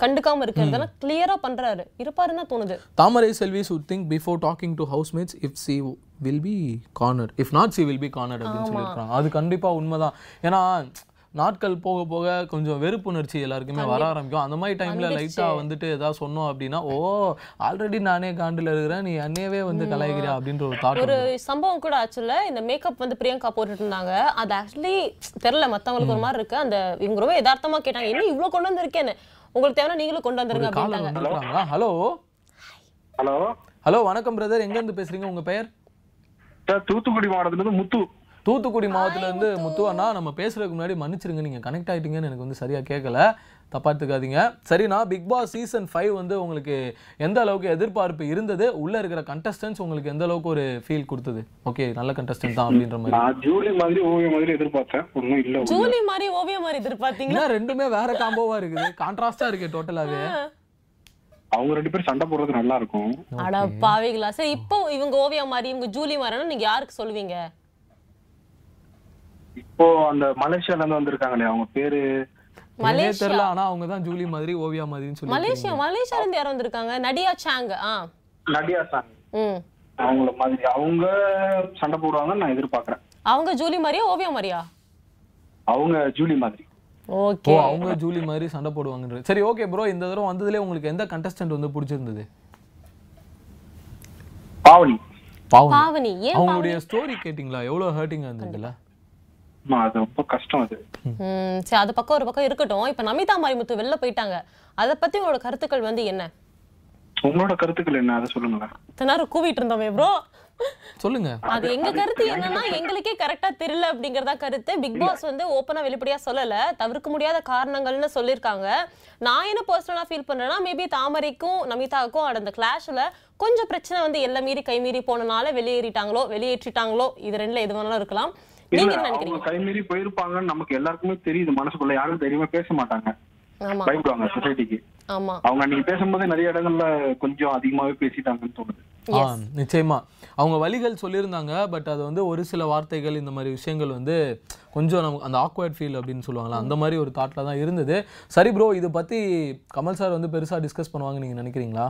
கண்டுக்காம இருக்கிறதெல்லாம் கிளியரா பண்றாரு. இருப்பாருன்னு தோணுது. Thamarai Selvi should think before talking to housemates if she will be corner if not she will be corner அப்படின்னு சொல்லியிருக்காங்க அது கண்டிப்பா உண்மைதான். ஏன்னா நாட்கள் போக போக கொஞ்சம் வெறுப்புணர்ச்சி எல்லாருக்குமே வர ஆரம்பிக்கும். அந்த மாதிரி டைம்ல லைட்டா வந்துட்டு ஏதாவது சொன்னோம் அப்படின்னா ஓ ஆல்ரெடி நானே காண்டில் இருக்கிறேன். நீ என்னையவே வந்து கலாய்க்கிறியா? அப்படின்ற ஒரு தாட் ஒரு சம்பவம் கூட ஆச்சுல இந்த மேக்கப் வந்து பிரியங்கா போட்டுட்டு இருந்தாங்க அது ஆக்சுவலி தெரியல மத்தவங்களுக்கு ஒரு மாதிரி இருக்கு. அந்த இவங்க ரொம்ப யதார்த்தமா கேட்டாங்க. என்ன இவ்வளவு கொண்டு வந்திருக்கேன்னு? உங்களுக்கு தேவை நீங்களும் கொண்டு வந்துருங்க வந்துருக்காங்களா ஹலோ? ஹலோ? ஹலோ வணக்கம் பிரதர் எங்க இருந்து பேசுறீங்க? உங்க பெயர்? சார் தூத்துக்குடி மாவட்டத்துல இருந்து முத்து. தூத்துக்குடி மாவட்டத்துல இருந்து முத்து. அண்ணா நம்ம பேசுறதுக்கு முன்னாடி மன்னிச்சிருங்க நீங்க கனெக்ட் ஆயிட்டீங்கன்னு எனக்கு வந்து சரியா கேட்கல தப்பா எடுத்துக்காதீங்க. சரிண்ணா பிக் பாஸ் சீசன் ஃபைவ் வந்து உங்களுக்கு எந்த அளவுக்கு எதிர்பார்ப்பு இருந்தது? உள்ள இருக்கிற கண்டஸ்டன்ஸ் உங்களுக்கு எந்த அளவுக்கு ஒரு ஃபீல் கொடுத்தது? ஓகே நல்ல கண்டஸ்டன்ட் தான் அப்படின்ற மாதிரி. நான் ஜூலி மாதிரி ஓவியம் மாதிரி எதிர்பார்த்தேன். ஒன்றும் இல்ல. ஜூலி மாதிரி ஓவியம் மாதிரி எதிர்பார்த்தீங்களா? என்ன ரெண்டுமே வேற காம்போவா இருக்குது. கான்ட்ராஸ்டா இருக்கு டோட்டலாவே அவங்க ரெண்டு பேரும் சண்டை போடுறது நல்லா இருக்கும். அட பாவிகளா. சரி இப்போ இவங்க ஓவியம் மாதிரி இவங்க ஜூலி மாதிரினா நீங்க யாருக்கு சொல்லுவீங்க? இப்போ அந்த மலேசியால இருந்து வந்திருக்காங்களே அவங்க பேரு? எனக்கே தெரியல ஆனா அவங்க தான் ஜூலி மாதிரி ஓவியா மாதிரின்னு சொல்லி மலேசியா மலேசியால இருந்து யாரும் வந்திருக்காங்க? நடியா சாங் ஆ. Nadia Chang. ம். அவங்கள மாதிரி அவங்க சண்டை போடுவாங்கன்னு நான் எதிர்பார்க்கறேன். அவங்க ஜூலி மாதிரியா ஓவியம் மாதிரியா? அவங்க ஜூலி மாதிரி. ஓகே. அவங்க ஜூலி மாதிரி சண்டை போடுவாங்கன்றது சரி ஓகே ப்ரோ இந்த தடவை வந்ததுலேயே உங்களுக்கு எந்த கண்டஸ்டன்ட் வந்து பிடிச்சிருந்தது? பாவனி. பாவனி. ஏன் அவங்களுடைய ஸ்டோரி கேட்டிங்களா? எவ்வளவு ஹர்ட்டிங்கா இருந்ததுல அது ரொம்ப கஷ்டம் அது. ம் சரி அது பக்கம் ஒரு பக்கம் இருக்கட்டும். இப்ப நமிதா மாரிமுத்து வெளில போயிட்டாங்க. அத பத்தி உங்களோட கருத்துக்கள் வந்து என்ன? உங்களோட கருத்துக்கள் என்ன? அதை சொல்லுங்களேன். இத்தனை நேரம் கூவிட்டு இருந்தோமே ப்ரோ சொல்லுங்க. அது எங்க கருத்து என்னன்னா எங்களுக்கே கரெக்டா தெரியல அப்படிங்கறதா கருத்து. பிக் பாஸ் வந்து ஓப்பனா வெளிப்படையா சொல்லல. தவிர்க்க முடியாத காரணங்கள்னு சொல்லியிருக்காங்க. நான் என்ன பர்சனலா ஃபீல் பண்றேன்னா மேபி தாமரைக்கும் நமிதாவுக்கும் அந்த கிளாஷ்ல கொஞ்சம் பிரச்சனை வந்து எல்லை மீறி கை மீறி போனனால வெளியேறிட்டாங்களோ வெளியேற்றிட்டாங்களோ இது ரெண்டுல எது வேணாலும் இருக்கலாம். இல்ல அவங்க கைமீறி போயிருப்பாங்கன்னு நமக்கு எல்லாருக்குமே தெரியுது மனசுக்குள்ள யாரும் தைரியமா பேச மாட்டாங்க. பயப்படுவாங்க சொசைட்டிக்கு ஆமா. அவங்க அன்னைக்கு பேசும்போது நிறைய இடங்கள்ல கொஞ்சம் அதிகமாவே பேசிட்டாங்கன்னு தோணுது. ஆ நிச்சயமா. அவங்க வழிகள் சொல்லியிருந்தாங்க பட் அது வந்து ஒரு சில வார்த்தைகள் இந்த மாதிரி விஷயங்கள் வந்து கொஞ்சம் நமக்கு அந்த ஆக்வர்ட் ஃபீல் அப்படின்னு சொல்லுவாங்களா அந்த மாதிரி ஒரு தாட்டில் தான் இருந்தது. சரி ப்ரோ இதை பற்றி கமல் சார் வந்து பெருசாக டிஸ்கஸ் பண்ணுவாங்க நீங்கள் நினைக்கிறீங்களா?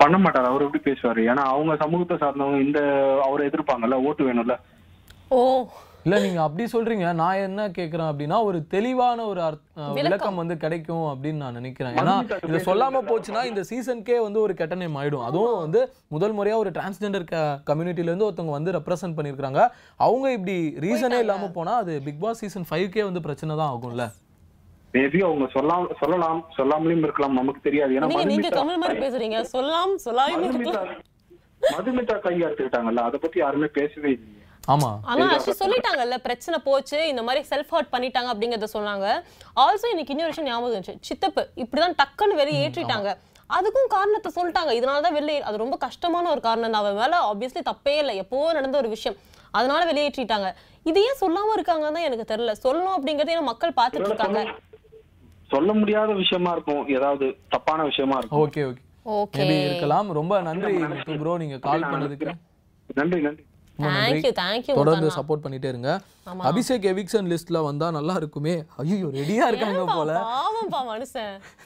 பண்ண மாட்டாரு. அவர் எப்படி பேசுவாரு? ஏன்னா அவங்க சமூகத்தை சார்ந்தவங்க இந்த அவரை எதிர்ப்பாங்கல்ல ஓட்டு வேணும்ல. ஓ. இல்லை நீங்கள் அப்படி சொல்கிறீங்க நான் என்ன கேட்குறேன் அப்படின்னா ஒரு தெளிவான ஒரு விளக்கம். வந்து கிடைக்கும் அப்படின்னு நான் நினைக்கிறேன். ஏன்னா இதை சொல்லாமல் போச்சுன்னா இந்த சீசனுக்கே வந்து ஒரு கெட்ட நேம் ஆயிடும். அதுவும் வந்து முதல் முறையாக ஒரு டிரான்ஸ்ஜெண்டர் க கம்யூனிட்டிலேருந்து ஒருத்தவங்க வந்து ரெப்ரசென்ட் பண்ணியிருக்காங்க அவங்க இப்படி ரீசனே இல்லாமல் போனால் அது பிக் பாஸ் சீசன் ஃபைவ்க்கே வந்து பிரச்சனை தான் ஆகும்ல. மேபி அவங்க சொல்லலாம் சொல்லலாம் சொல்லாமலையும் இருக்கலாம் நமக்கு தெரியாது. ஏன்னா நீங்க கமல் மாதிரி பேசுறீங்க. சொல்லலாம் சொல்லாம இருக்கலாம். மதுமிதா மதுமிதா கையா எடுத்துக்கிட்டாங்கல்ல அதை பத்தி யாருமே பேசவே இல்லையே. ஆமாம் ஆனா ஆக்சுவலி சொல்லிட்டாங்கல்ல பிரச்சனை போச்சு இந்த மாதிரி செல்ஃப் ஹர்ட் பண்ணிட்டாங்க அப்படிங்கறத சொன்னாங்க. ஆல்சோ இன்னைக்கு இன்னொரு விஷயம் ஞாபகம் இருந்துச்சு சித்தப்பு இப்படிதான் டக்குன்னு வெளியே ஏற்றிட்டாங்க. அதுக்கும் காரணத்தை சொல்லிட்டாங்க. இதனால தான் வெளியே அது ரொம்ப கஷ்டமான ஒரு காரணம் தான். அவன் மேல ஆப்வியஸ்லி தப்பே இல்லை. எப்போ நடந்த ஒரு விஷயம். அதனால வெளியேற்றிட்டாங்க இது ஏன் சொல்லாம இருக்காங்கன்னு தான் எனக்கு தெரியல. சொல்லணும் அப்படிங்கறத மக்கள் பார்த்துட்டு இருக்காங்க? சொல்ல முடியாத விஷயமா இருக்கும். ஏதாவது தப்பான விஷயமா இருக்கும். Okay okay. ஓகே. மேபி இருக்கலாம். ரொம்ப நன்றி ப்ரோ நீங்கள் கால் பண்ணதுக்கு. நன்றி நன்றி. தேங்க்யூ தேங்க்யூ தொடர்ந்து சப்போர்ட் பண்ணிட்டே இருங்க அபிஷேக் எவிக்சன் லிஸ்ட்ல வந்தா நல்லா இருக்குமே. ஐயோ ரெடியா இருக்காங்க போல.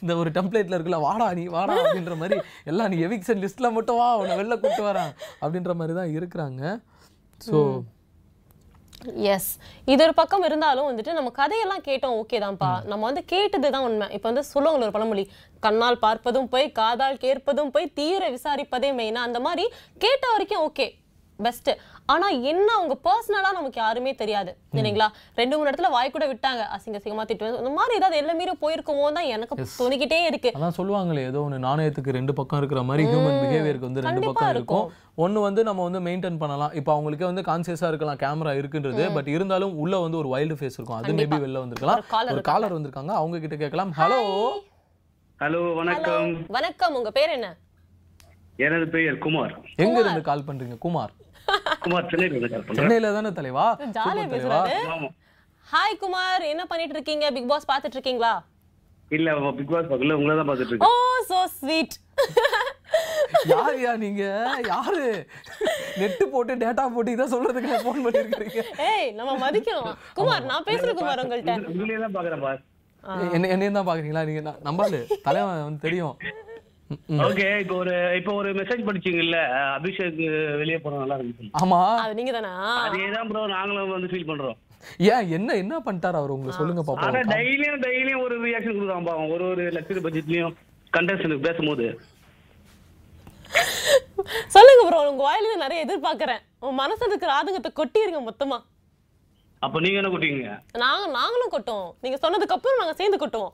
இந்த ஒரு டெம்ப்ளேட்ல இருக்குல்ல வாடா நீ வாடா அப்படின்ற மாதிரி எல்லாம் நீ எவிக்சன் லிஸ்ட்ல மட்டும் வா உன்னை வெளில கூட்டு வரேன் அப்படின்ற மாதிரி தான் இருக்கிறாங்க. ஸோ எஸ் இது ஒரு பக்கம் இருந்தாலும் வந்துட்டு நம்ம கதையெல்லாம் கேட்டோம் ஓகே தான்ப்பா. நம்ம வந்து கேட்டது தான் உண்மை. இப்போ வந்து சொல்லுவாங்க ஒரு பழமொழி கண்ணால் பார்ப்பதும் போய் காதால் கேட்பதும் போய் தீர விசாரிப்பதே மெயினா அந்த மாதிரி கேட்ட வரைக்கும் ஓகே பெஸ்ட் ஆனா என்ன அவங்க பர்சனலா நமக்கு யாருமே தெரியாது இல்லைங்களா? ரெண்டு மூணு இடத்துல வாய் கூட விட்டாங்க. அசிங்க அசிங்கமா திட்டு இந்த மாதிரி ஏதாவது எல்லாம் மீறி போயிருக்குமோ தான் எனக்கு தோணிக்கிட்டே இருக்கு. அதான் சொல்லுவாங்களே ஏதோ ஒன்று நாணயத்துக்கு ரெண்டு பக்கம் இருக்கிற மாதிரி ஹியூமன் பிஹேவியருக்கு வந்து ரெண்டு பக்கம் இருக்கும். ஒன்று வந்து நம்ம வந்து மெயின்டைன் பண்ணலாம். இப்போ அவங்களுக்கே வந்து கான்சியஸாக இருக்கலாம் கேமரா இருக்குன்றது. பட் இருந்தாலும் உள்ள வந்து ஒரு வைல்டு ஃபேஸ் இருக்கும். அது மேபி வெளில வந்திருக்கலாம். ஒரு காலர் வந்திருக்காங்க. அவங்க கிட்ட கேட்கலாம் ஹலோ ஹலோ வணக்கம். வணக்கம். உங்க பேர் என்ன? எனது பெயர் குமார். எங்க இருந்து கால் பண்றீங்க? குமார். குமார் சென்னையில தானே தலைவா ஜாலியா பேசுறாரு ஹாய் குமார் என்ன பண்ணிட்டு இருக்கீங்க பிக் பாஸ் பார்த்துட்டு இருக்கீங்களா இல்ல பிக் பாஸ் பார்க்கல உங்களை தான் பார்த்துட்டு ஓ இருக்கேன் சோ ஸ்வீட் யாருயா நீங்க யாரு நெட்டு போட்டு டேட்டா போட்டு இதை சொல்றதுக்கு ஃபோன் பண்ணிருக்கீங்க ஏய் நம்ம மதிக்கணும் குமார் நான் பேசுறேன் குமார் உங்கள்ட்ட உங்களையே தான் பாக்குறேன் பாஸ் என்ன என்னையும் தான் பாக்குறீங்களா நீங்க ந- நம்பாலு தலைவன் வந்து தெரியும். ஓகே இப்போ ஒரு இப்போ ஒரு மெசேஜ் படிச்சீங்கல்ல அபிஷேக் வெளியே போனா நல்லா இருக்கு ஆமா. அது நீங்க தானா? அதே தான் ப்ரோ நாங்களும் வந்து ஃபீல் பண்றோம். ஏன் என்ன என்ன பண்ணிட்டாரு அவர் உங்களுக்கு சொல்லுங்க ஆனா பாப்போம். டெய்லியும் டெய்லியும் ஒரு ரியாக்ஷன் கொடுக்குறான் பாவம். ஒரு ஒரு லட்சம் பட்ஜெட்லயும் கண்டஸ்டன்ட் பேசும்போது. சொல்லுங்க ப்ரோ உங்க வாயில இருந்து நிறைய எதிர்பார்க்கறேன். உன் மனசுல இருக்கிற ஆதங்கத்தை கொட்டிருங்க மொத்தமா. அப்ப நீங்க என்ன கூட்டிங்க நாங்க நாங்களும் கொட்டுவோம். நீங்க சொன்னதுக்கு அப்புறம் நாங்க சேர்ந்து கொட்டுவோம்.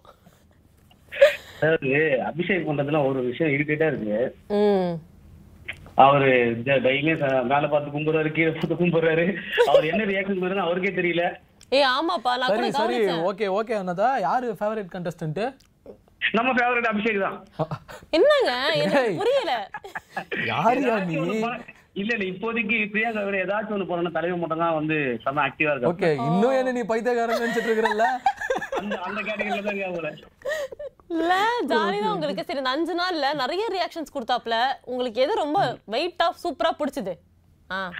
அதாவது அபிஷேக் பண்றதுல ஒரு விஷயம் இரிட்டேட்டா இருக்கு. ம். அவரு டெய்லியும் மேல பார்த்து கும்பிடுறாரு கீழே பார்த்து கும்பிடுறாரு. அவர் என்ன ரியாக்ஷன் கொடுக்குறாரு அவருக்கே தெரியல. ஏய் ஆமாப்பா நான் சரி கூட சரி ஓகே ஓகே அண்ணதா. யாரு ஃபேவரட் கண்டஸ்டன்ட் நம்ம ஃபேவரட் அபிஷேக் தான். என்னங்க? எனக்கு. புரியல. யாருயா நீ? இல்ல இல்ல இப்போதைக்கு பிரியாங்கா விட ஏதாச்சும் ஒண்ணு பண்ணணும் தலைவர் மட்டும் தான் வந்து செம்ம ஆக்டிவா இருக்கு ஓகே இன்னும் என்ன நீ பைத்தியக்காரன் நினைச்சிட்டு இருக்கிறல்ல? அந்த அந்த கேட்டகரியில தான் போல இல்ல ஜாலி தான் உங்களுக்கு. சரி இந்த அஞ்சு நாள்ல நிறைய ரியாக்ஷன்ஸ் கொடுத்தாப்ல உங்களுக்கு எது ரொம்ப வெயிட்டா சூப்பரா பிடிச்சது?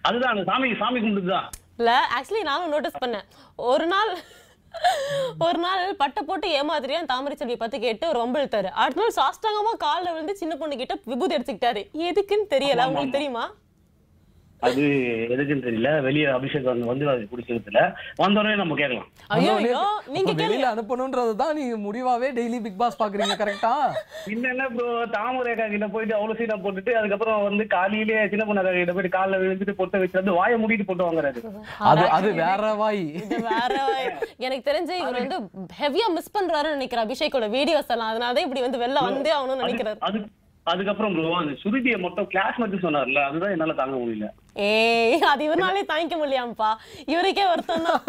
அதுதான் சாமி சாமி கும்பிட்டு தான் இல்ல ஆக்சுவலி நானும் நோட்டீஸ் பண்ணேன். ஒரு நாள் ஒரு நாள் பட்டை போட்டு ஏமாத்திரியா தாமரை செல்வி பத்தி கேட்டு ஒரு வம்பு இழுத்தாரு. அடுத்த நாள் சாஷ்டாங்கமா கால்ல விழுந்து சின்ன பொண்ணு கிட்ட விபூதி எடுத்துக்கிட்டாரு எதுக்குன்னு தெரியல உங்களுக்கு தெரியுமா? அது எதுக்குன்னு தெரியல வெளியே அபிஷேக் வந்து வந்து அது பிடிச்சதுல வந்தோடனே நம்ம கேட்கலாம். ஐயோ நீங்க வெளியில அனுப்பணும்ன்றது தான் நீங்க முடிவாவே டெய்லி பிக் பாஸ் பாக்குறீங்க கரெக்டா இன்னும் என்ன ப்ரோ தாமரை அக்கா கிட்ட போயிட்டு அவ்வளவு சீனா போட்டுட்டு அதுக்கப்புறம் வந்து காலையிலேயே சின்ன பொண்ணு கிட்ட போயிட்டு காலைல விழுந்துட்டு பொட்டை வச்சு வந்து வாயை மூடிட்டு போட்டு வாங்குறாரு. அது அது வேற வாய். இது வேற எனக்கு தெரிஞ்சு இவர் வந்து ஹெவியா மிஸ் பண்றாருன்னு நினைக்கிறேன் அபிஷேக்கோட வீடியோஸ் எல்லாம். அதனாலதான் இப்படி வந்து வெளில வந்தே ஆகணும்னு நினைக்கிறாரு. அது அதுக்கப்புறம் ப்ரோ அந்த சுருதியை மட்டும் கிளாஸ் மட்டும் சொன்னார்ல அதுதான் என்னால தாங்க முடியல. ஏய் அது இவனாலே தாங்கிக்க முடியாமப்பா இவருக்கே வருத்தம் தான்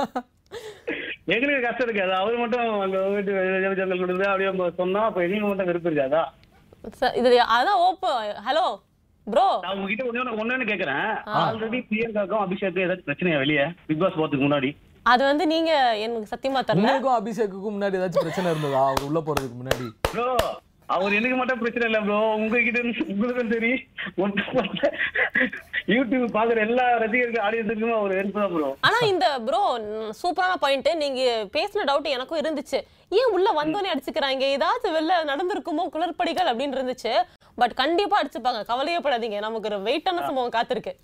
எங்களுக்கு கஷ்டம் இருக்காது. அவர் மட்டும் அங்க வீட்டு ஜங்கல் கொடுத்து அப்படியே சொன்னா அப்ப எங்களுக்கு மட்டும் வெறுப்பு இருக்காதா? இது அதான் ஓப்போ ஹலோ ப்ரோ நான் உங்ககிட்ட ஒண்ணு ஒண்ணு கேக்குறேன். ஆல்ரெடி பிரியங்காக்கும் அபிஷேக்கும் ஏதாச்சும் பிரச்சனையா வெளியே? பிக் பாஸ் போறதுக்கு முன்னாடி. அது வந்து நீங்க எனக்கு சத்தியமா தெரியல. அபிஷேக்குக்கும் முன்னாடி ஏதாச்சும் பிரச்சனை இருந்ததா? அவர் உள்ள போறதுக்கு முன்னாடி. ப்ரோ அவர் எனக்கு மட்டும் பிரச்சனை இல்ல ப்ரோ உங்ககிட்ட இருந்து உங்களுக்கும் சரி. யூடியூப் பாக்குற எல்லா ரசிகர்கள் ஆடியன்ஸுக்கும் அவர் வெறுப்பு தான் ப்ரோ ஆனா இந்த ப்ரோ சூப்பரான பாயிண்ட் நீங்க பேசின டவுட் எனக்கும் இருந்துச்சு. ஏன் உள்ள வந்தோடனே அடிச்சுக்கிறாங்க? ஏதாச்சும் வெளில நடந்திருக்குமோ? குளறுபடிகள் அப்படின்னு இருந்துச்சு. பட் கண்டிப்பா அடிச்சுப்பாங்க. கவலையே படாதீங்க. நமக்கு ஒரு வெயிட்டான சம்பவம் காத்திருக்கு.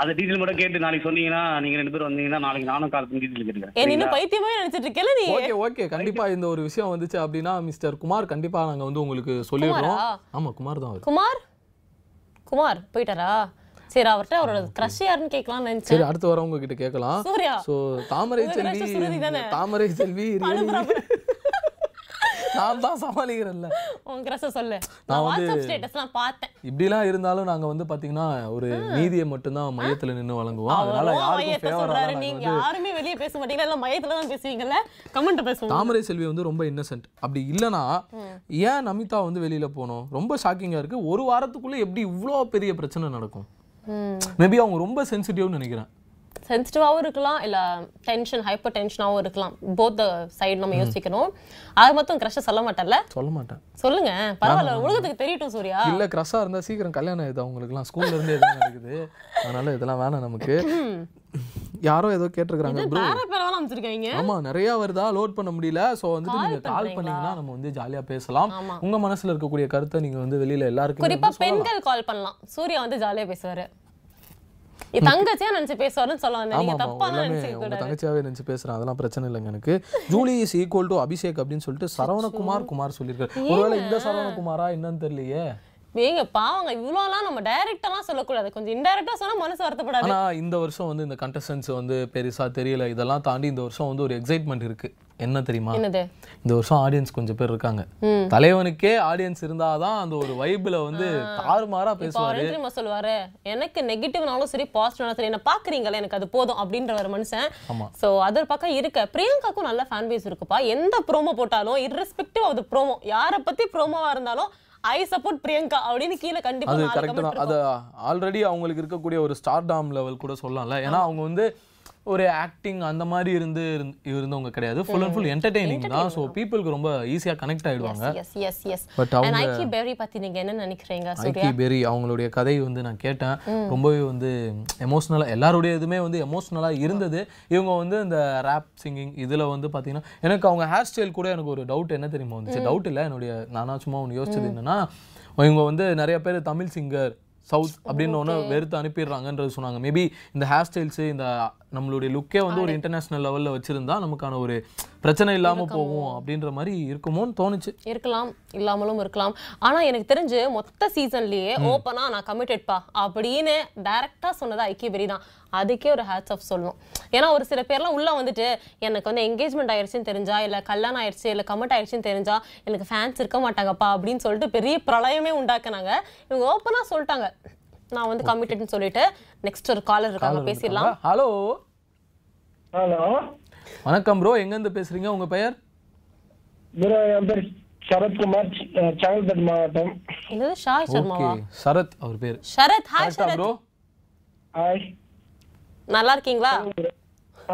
அந்த டீட்டெயில் மட்டும் கேட்டு நாளைக்கு சொன்னீங்கன்னா நீங்க ரெண்டு பேரும் வந்தீங்கன்னா நாளைக்கு நானும் கால் பண்ணி டீட்டெயில் கேட்டுக்கிறேன். ஏன் இன்னும் பைத்தியமே நினைச்சிட்டு இருக்கல நீ? Okay okay. கண்டிப்பா இந்த ஒரு விஷயம் வந்துச்சு அப்படின்னா மிஸ்டர் குமார் கண்டிப்பா நாங்க வந்து உங்களுக்கு சொல்லிடுறோம்? ஆமா குமார் தான் குமார்? குமார் போயிட்டாரா? சரி அவர்ட்ட அவரோட கிரஷ் யாருன்னு கேட்கலாம்னு நினைச்சேன். சரி அடுத்து வரவங்க கிட்ட கேட்கலாம். சூர்யா. சோ தாமரை செல்வி? தாமரை செல்வி. நான் தான் சமாளிக்கிறேன்ல. உன் கிரஷ சொல்லு. நான் வாட்ஸ்அப் ஸ்டேட்டஸ்லாம் பார்த்தேன். இப்படிலாம் இருந்தாலும் நாங்க வந்து பாத்தீங்கன்னா ஒரு நீதியை மட்டும்தான் மையத்துல நின்னு வழங்குவோம். அதனால யாருக்கும் ஃபேவரா நீங்க யாருமே வெளியே பேச மாட்டீங்களா? எல்லாம் மையத்துல தான் பேசுவீங்கல்ல? கமெண்ட் பேசுவோம். தாமரை செல்வி வந்து ரொம்ப இன்னசென்ட் அப்படி இல்லனா ஏன் நமிதா வந்து வெளியில போகணும் ரொம்ப ஷாக்கிங்கா இருக்கு. ஒரு வாரத்துக்குள்ள எப்படி இவ்ளோ பெரிய பிரச்சனை நடக்கும். மேபி அவங்க ரொம்ப சென்சிட்டிவ்னு நினைக்கிறேன். சென்சிட்டிவாகவும் இருக்கலாம் இல்ல டென்ஷன் ஹைப்பர் டென்ஷனாகவும் இருக்கலாம் போத் சைடு நம்ம யோசிக்கணும். அது மட்டும் க்ரஷை சொல்ல மாட்டேன்ல? சொல்ல மாட்டேன். சொல்லுங்க. பரவாயில்ல உலகத்துக்கு தெரியட்டும் சூர்யா. இல்ல கிரஷா இருந்தா சீக்கிரம் கல்யாணம் ஆயிடுது அவங்களுக்குலாம் ஸ்கூல்ல இருந்தே இதான் நடக்குது. அதனால இதெல்லாம் வேணாம் நமக்கு. யாரோ ஏதோ கேட்டிருக்காங்க ஆமா நிறைய வருதா? லோட் பண்ண முடியல. சோ Call நீங்க கால்? பண்ணீங்கன்னா நம்ம வந்து ஜாலியா பேசலாம். உங்க மனசுல இருக்கக்கூடிய கருத்தை நீங்க வந்து வெளியில எல்லாருக்கும் குறிப்பா பெண்கள் கால் பண்ணலாம். சூர்யா வந்து ஜாலியா பேசுவாரு. இது தங்கச்சியா நினைச்சு பேசுவாருன்னு சொல்ல வந்தேன் ஆமா நீங்க தப்பா தங்கச்சியாவே நினைச்சு பேசுறேன். அதெல்லாம் பிரச்சனை இல்லைங்க எனக்கு. Julie is equal to Abhishek அப்படின்னு சொல்லிட்டு சரவணகுமார் குமார் சொல்லியிருக்காரு. ஒருவேளை இந்த சரவணகுமாரா என்னன்னு தெரியலையே. ஏங்க பாவங்க இவ்வளோலாம் நம்ம டைரக்டாலாம் சொல்லக்கூடாது. கொஞ்சம் இன்டைரக்டா சொன்னா மனசு வருத்தப்படாது. ஆனா இந்த வருஷம் வந்து இந்த கண்டஸ்டன்ஸ் வந்து பெருசா தெரியல. இதெல்லாம் தாண்டி இந்த வருஷம் வந்து ஒரு எக்ஸைட்மெண்ட் இருக்கு. என்ன தெரியுமா? இந்த வருஷம் ஆடியன்ஸ் கொஞ்சம் பேர் இருக்காங்க. தலைவனுக்கே ஆடியன்ஸ் இருந்தாதான் அந்த ஒரு வைப்ல வந்து தாறுமாறா பேசுவாரு. தெரியுமா சொல்லுவாரு எனக்கு நெகட்டிவ்னாலும் சரி பாசிட்டிவ்னாலும் சரி. என்ன பாக்குறீங்களா எனக்கு அது போதும் அப்படின்ற ஒரு மனுஷன். ஆமா. சோ அது ஒரு பக்கம் இருக்க. பிரியங்காக்கும் நல்ல ஃபேன் பேஸ் இருக்குப்பா. எந்த ப்ரோமோ போட்டாலும் irrespective ஆஃப் ப்ரோமோ யாரை பத்தி ப்ரோமோவா இருந்தாலும் ஐ சப்போர்ட் பிரியங்கா அப்படின்னு கீழே கண்டிப்பா அது கரெக்ட் தான். அது ஆல்ரெடி அவங்களுக்கு இருக்கக்கூடிய ஒரு ஸ்டார் டாம் லெவல் கூட சொல்லலாம்ல. ஏன்னா அவங்க வந்து ஒரு ஆக்டிங் அந்த மாதிரி இருந்து இருந்- இருந்தவங்க கிடையாது. ஃபுல் அண்ட் ஃபுல் என்டர்டெய்னிங் தான். ஸோ பீப்புளுக்கு ரொம்ப ஈஸியா கனெக்ட் ஆயிடுவாங்க. Yes yes yes But and Iykki Berry பத்தி நீங்க என்ன நினைக்கிறீங்க ஐக்கி பெரி அவங்களுடைய கதை வந்து நான் கேட்டேன். ரொம்பவே வந்து எமோஷ்னலாக எல்லாருடைய இதுவுமே வந்து எமோஷ்னலாக இருந்தது. இவங்க வந்து இந்த ரேப் சிங்கிங் இதில் வந்து பார்த்தீங்கன்னா எனக்கு அவங்க ஹேர் ஸ்டைல் கூட எனக்கு ஒரு டவுட் என்ன தெரியுமா வந்துச்சு. டவுட் இல்லை என்னுடைய நானா சும்மா ஒன்று யோசிச்சது என்னன்னா இவங்க வந்து நிறைய பேர் தமிழ் சிங்கர் சவுத் அப்படின்னு ஒன்று வெறுத்து அனுப்பிடுறாங்கன்றது சொன்னாங்க. மேபி இந்த ஹேர் ஸ்டைல்ஸு இந்த நம்மளுடைய லுக்கே வந்து ஒரு இன்டர்நேஷ்னல் லெவலில் வச்சிருந்தா நமக்கான ஒரு பிரச்சனை இல்லாமல் போகும் அப்படின்ற மாதிரி இருக்குமோன்னு தோணுச்சு. இருக்கலாம் இல்லாமலும் இருக்கலாம். ஆனா எனக்கு தெரிஞ்சு மொத்த சீசன்லயே ஓப்பனா நான் கமிட்டட்பா அப்படின்னு டைரக்டா சொன்னது ஐக்கிய பெரி தான். அதுக்கே ஒரு ஹேட்ஸ் ஆஃப் சொல்லணும். ஏன்னா ஒரு சில பேர்லாம் உள்ள வந்துட்டு எனக்கு வந்து என்கேஜ்மெண்ட் ஆயிடுச்சுன்னு தெரிஞ்சா இல்ல கல்யாணம் ஆயிடுச்சு இல்ல கமிட் ஆயிடுச்சுன்னு தெரிஞ்சா எனக்கு ஃபேன்ஸ் இருக்க மாட்டாங்கப்பா அப்படின்னு சொல்லிட்டு பெரிய பிரளயமே உண்டாக்குனாங்க. இவங்க ஓப்பனா சொல்லிட்டாங்க. நான் வந்து கமிட்டட்னு சொல்லிட்டு நெக்ஸ்ட் ஒரு காலர் இருக்காங்க பேசிடலாம். ஹலோ ஹலோ வணக்கம் ப்ரோ எங்கேருந்து பேசுறீங்க? உங்க பெயர்? ப்ரோ என் பேர் சரத்குமார் செங்கல்பட்டு மாவட்டம். என்னது? ஷாய் சர்மாவா? சரத் அவர் பேர். Sharath hi Sharath bro hi நல்லா இருக்கீங்களா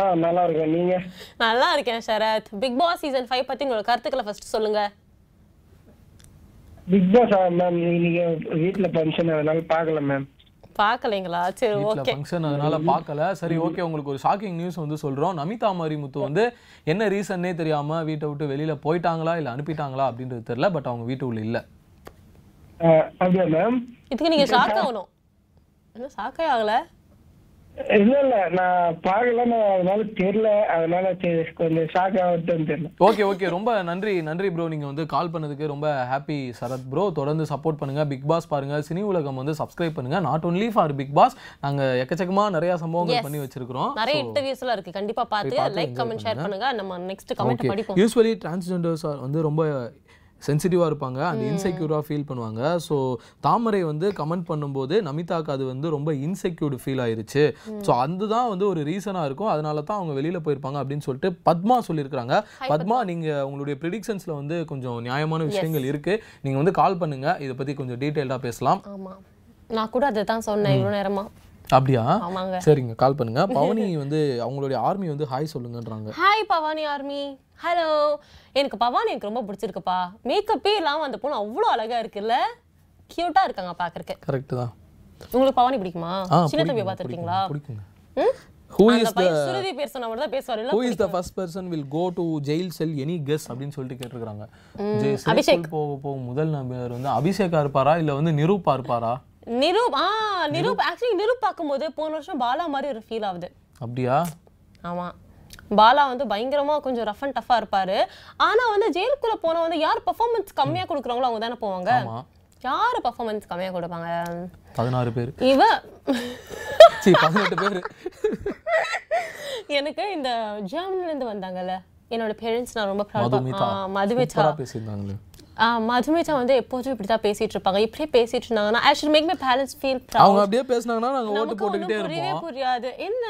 ஆ நல்லா இருக்கேன் நீங்க? நல்லா இருக்கேன் Sharath Bigg Boss season five பத்தி உங்களோட கருத்துக்களை ஃபர்ஸ்ட் சொல்லுங்க. பிக் பாஸ் மேம் இன்னைக்கு வீட்ல ஃபங்க்ஷன் அதனால பார்க்கல மேம் பார்க்கலைங்களா சரி ஓகே ஃபங்க்ஷன் அதனால பார்க்கல சரி ஓகே உங்களுக்கு ஒரு ஷாக்கிங் நியூஸ் வந்து சொல்றோம். நமிதா மாரிமுத்து வந்து என்ன ரீசன்னே தெரியாம வீட்டை விட்டு வெளியில போயிட்டாங்களா? இல்ல அனுப்பிட்டாங்களா? அப்படின்றது தெரியல பட் அவங்க வீட்டு உள்ள இல்ல. அப்படியா மேம் இதுக்கு நீங்க ஷாக் ஆகணும். என்ன ஷாக்கே ஆகல? இல்ல இல்ல. நான் பார்க்கல அதனால தெரியல. அதனால கொஞ்சம் ஷாக் ஆகட்டும்னு தெரியல ஓகே ஓகே ரொம்ப நன்றி நன்றி ப்ரோ நீங்க வந்து கால் பண்ணதுக்கு ரொம்ப ஹாப்பி சரத் ப்ரோ தொடர்ந்து சப்போர்ட் பண்ணுங்க. பிக் பாஸ் பாருங்க. சினி உலகம் வந்து சப்ஸ்கிரைப் பண்ணுங்க. Not only for Bigg Boss நாங்க எக்கச்சக்கமா நிறைய சம்பவங்கள். பண்ணி வச்சிருக்கிறோம். நிறைய இன்டர்வியூஸ் எல்லாம் இருக்கு. கண்டிப்பா பார்த்து லைக் கமெண்ட் ஷேர் பண்ணுங்க. நம்ம நெக்ஸ்ட் கமெண்ட் படிப்போம். யூஸ்வலி டிரான்ஸ்ஜெண்டர்ஸ் வந்து ரொம்ப சென்சிட்டிவாக இருப்பாங்க. அண்ட் இன்செக்யூராக ஃபீல் பண்ணுவாங்க. ஸோ தாமரை வந்து கமெண்ட் பண்ணும்போது நமிதாக்கு அது வந்து ரொம்ப இன்செக்யூர்டு ஃபீல் ஆயிருச்சு. ஸோ அதுதான் வந்து ஒரு ரீசனாக இருக்கும். அதனால தான் அவங்க வெளியில் போயிருப்பாங்க அப்படின்னு சொல்லிட்டு பத்மா சொல்லியிருக்காங்க பத்மா நீங்கள் உங்களுடைய ப்ரிடிக்ஷன்ஸில் வந்து கொஞ்சம் நியாயமான விஷயங்கள் இருக்குது நீங்கள் வந்து கால் பண்ணுங்க. இதை பற்றி கொஞ்சம் டீட்டெயில்டாக பேசலாம். நான் கூட அதை தான் சொன்னேன் இவ்வளவு நேரமா. அப்படியா? சரிங்க கால் பண்ணுங்க. பவனி வந்து அவங்களுடைய ஆர்மி வந்து ஹாய் சொல்லுங்கன்றாங்க. ஹாய் பவானி ஆர்மி ஹலோ எனக்கு பவானி எனக்கு ரொம்ப பிடிச்சிருக்குப்பா. மேக்கப்பே இல்லாம அந்த பொண்ணு அவ்வளோ அழகா இருக்குல்ல? கியூட்டா இருக்காங்க பாக்குறதுக்கு. கரெக்ட் தான். உங்களுக்கு பவானி பிடிக்குமா? சின்ன தம்பி பிடிக்குங்க, பார்த்துருக்கீங்களா சுருதி பேர் தான் பேசுவாரு first person will go to jail cell any guess அப்படின்னு சொல்லிட்டு கேட்டிருக்காங்க அபிஷேக். போக போகும் முதல் நபர் வந்து அபிஷேகா இருப்பாரா? இல்ல வந்து நிரூபா இருப்பாரா? நிரூப் ஆ நிரூப் ஆக்சுவலி நிரூப் பார்க்கும்போது போன வருஷம் பாலா மாதிரி ஒரு ஃபீல் ஆகுது. அப்படியா? ஆமா. பாலா வந்து பயங்கரமா கொஞ்சம் ரஃப் அண்ட் டஃபா இருப்பாரு. ஆனா வந்து ஜெயிலுக்குள்ள போன வந்து யார் பெர்ஃபார்மன்ஸ் கம்மியா கொடுக்குறாங்களோ அவங்க தானே போவாங்க. யாரு பெர்ஃபார்மன்ஸ் கம்மியா கொடுப்பாங்க? பதினாறு பேர். இவ. பதினெட்டு பேர். எனக்கு இந்த ஜெர்மனில இருந்து வந்தாங்கல்ல என்னோட பேரண்ட்ஸ் நான் ரொம்ப மதுமிதா. பேசியிருந்தாங்களே. ஆ, மதுமிதா வந்து எப்போதும் இப்படி தான் பேசிட்டு இருப்பாங்க இப்படியே பேசிட்டு இருந்தாங்கன்னா I should make my parents feel அவங்க அப்படியே பேசினாங்கன்னா நாங்க ஓட்டு போட்டுக்கிட்டே இருப்போம். புரியாது. என்ன?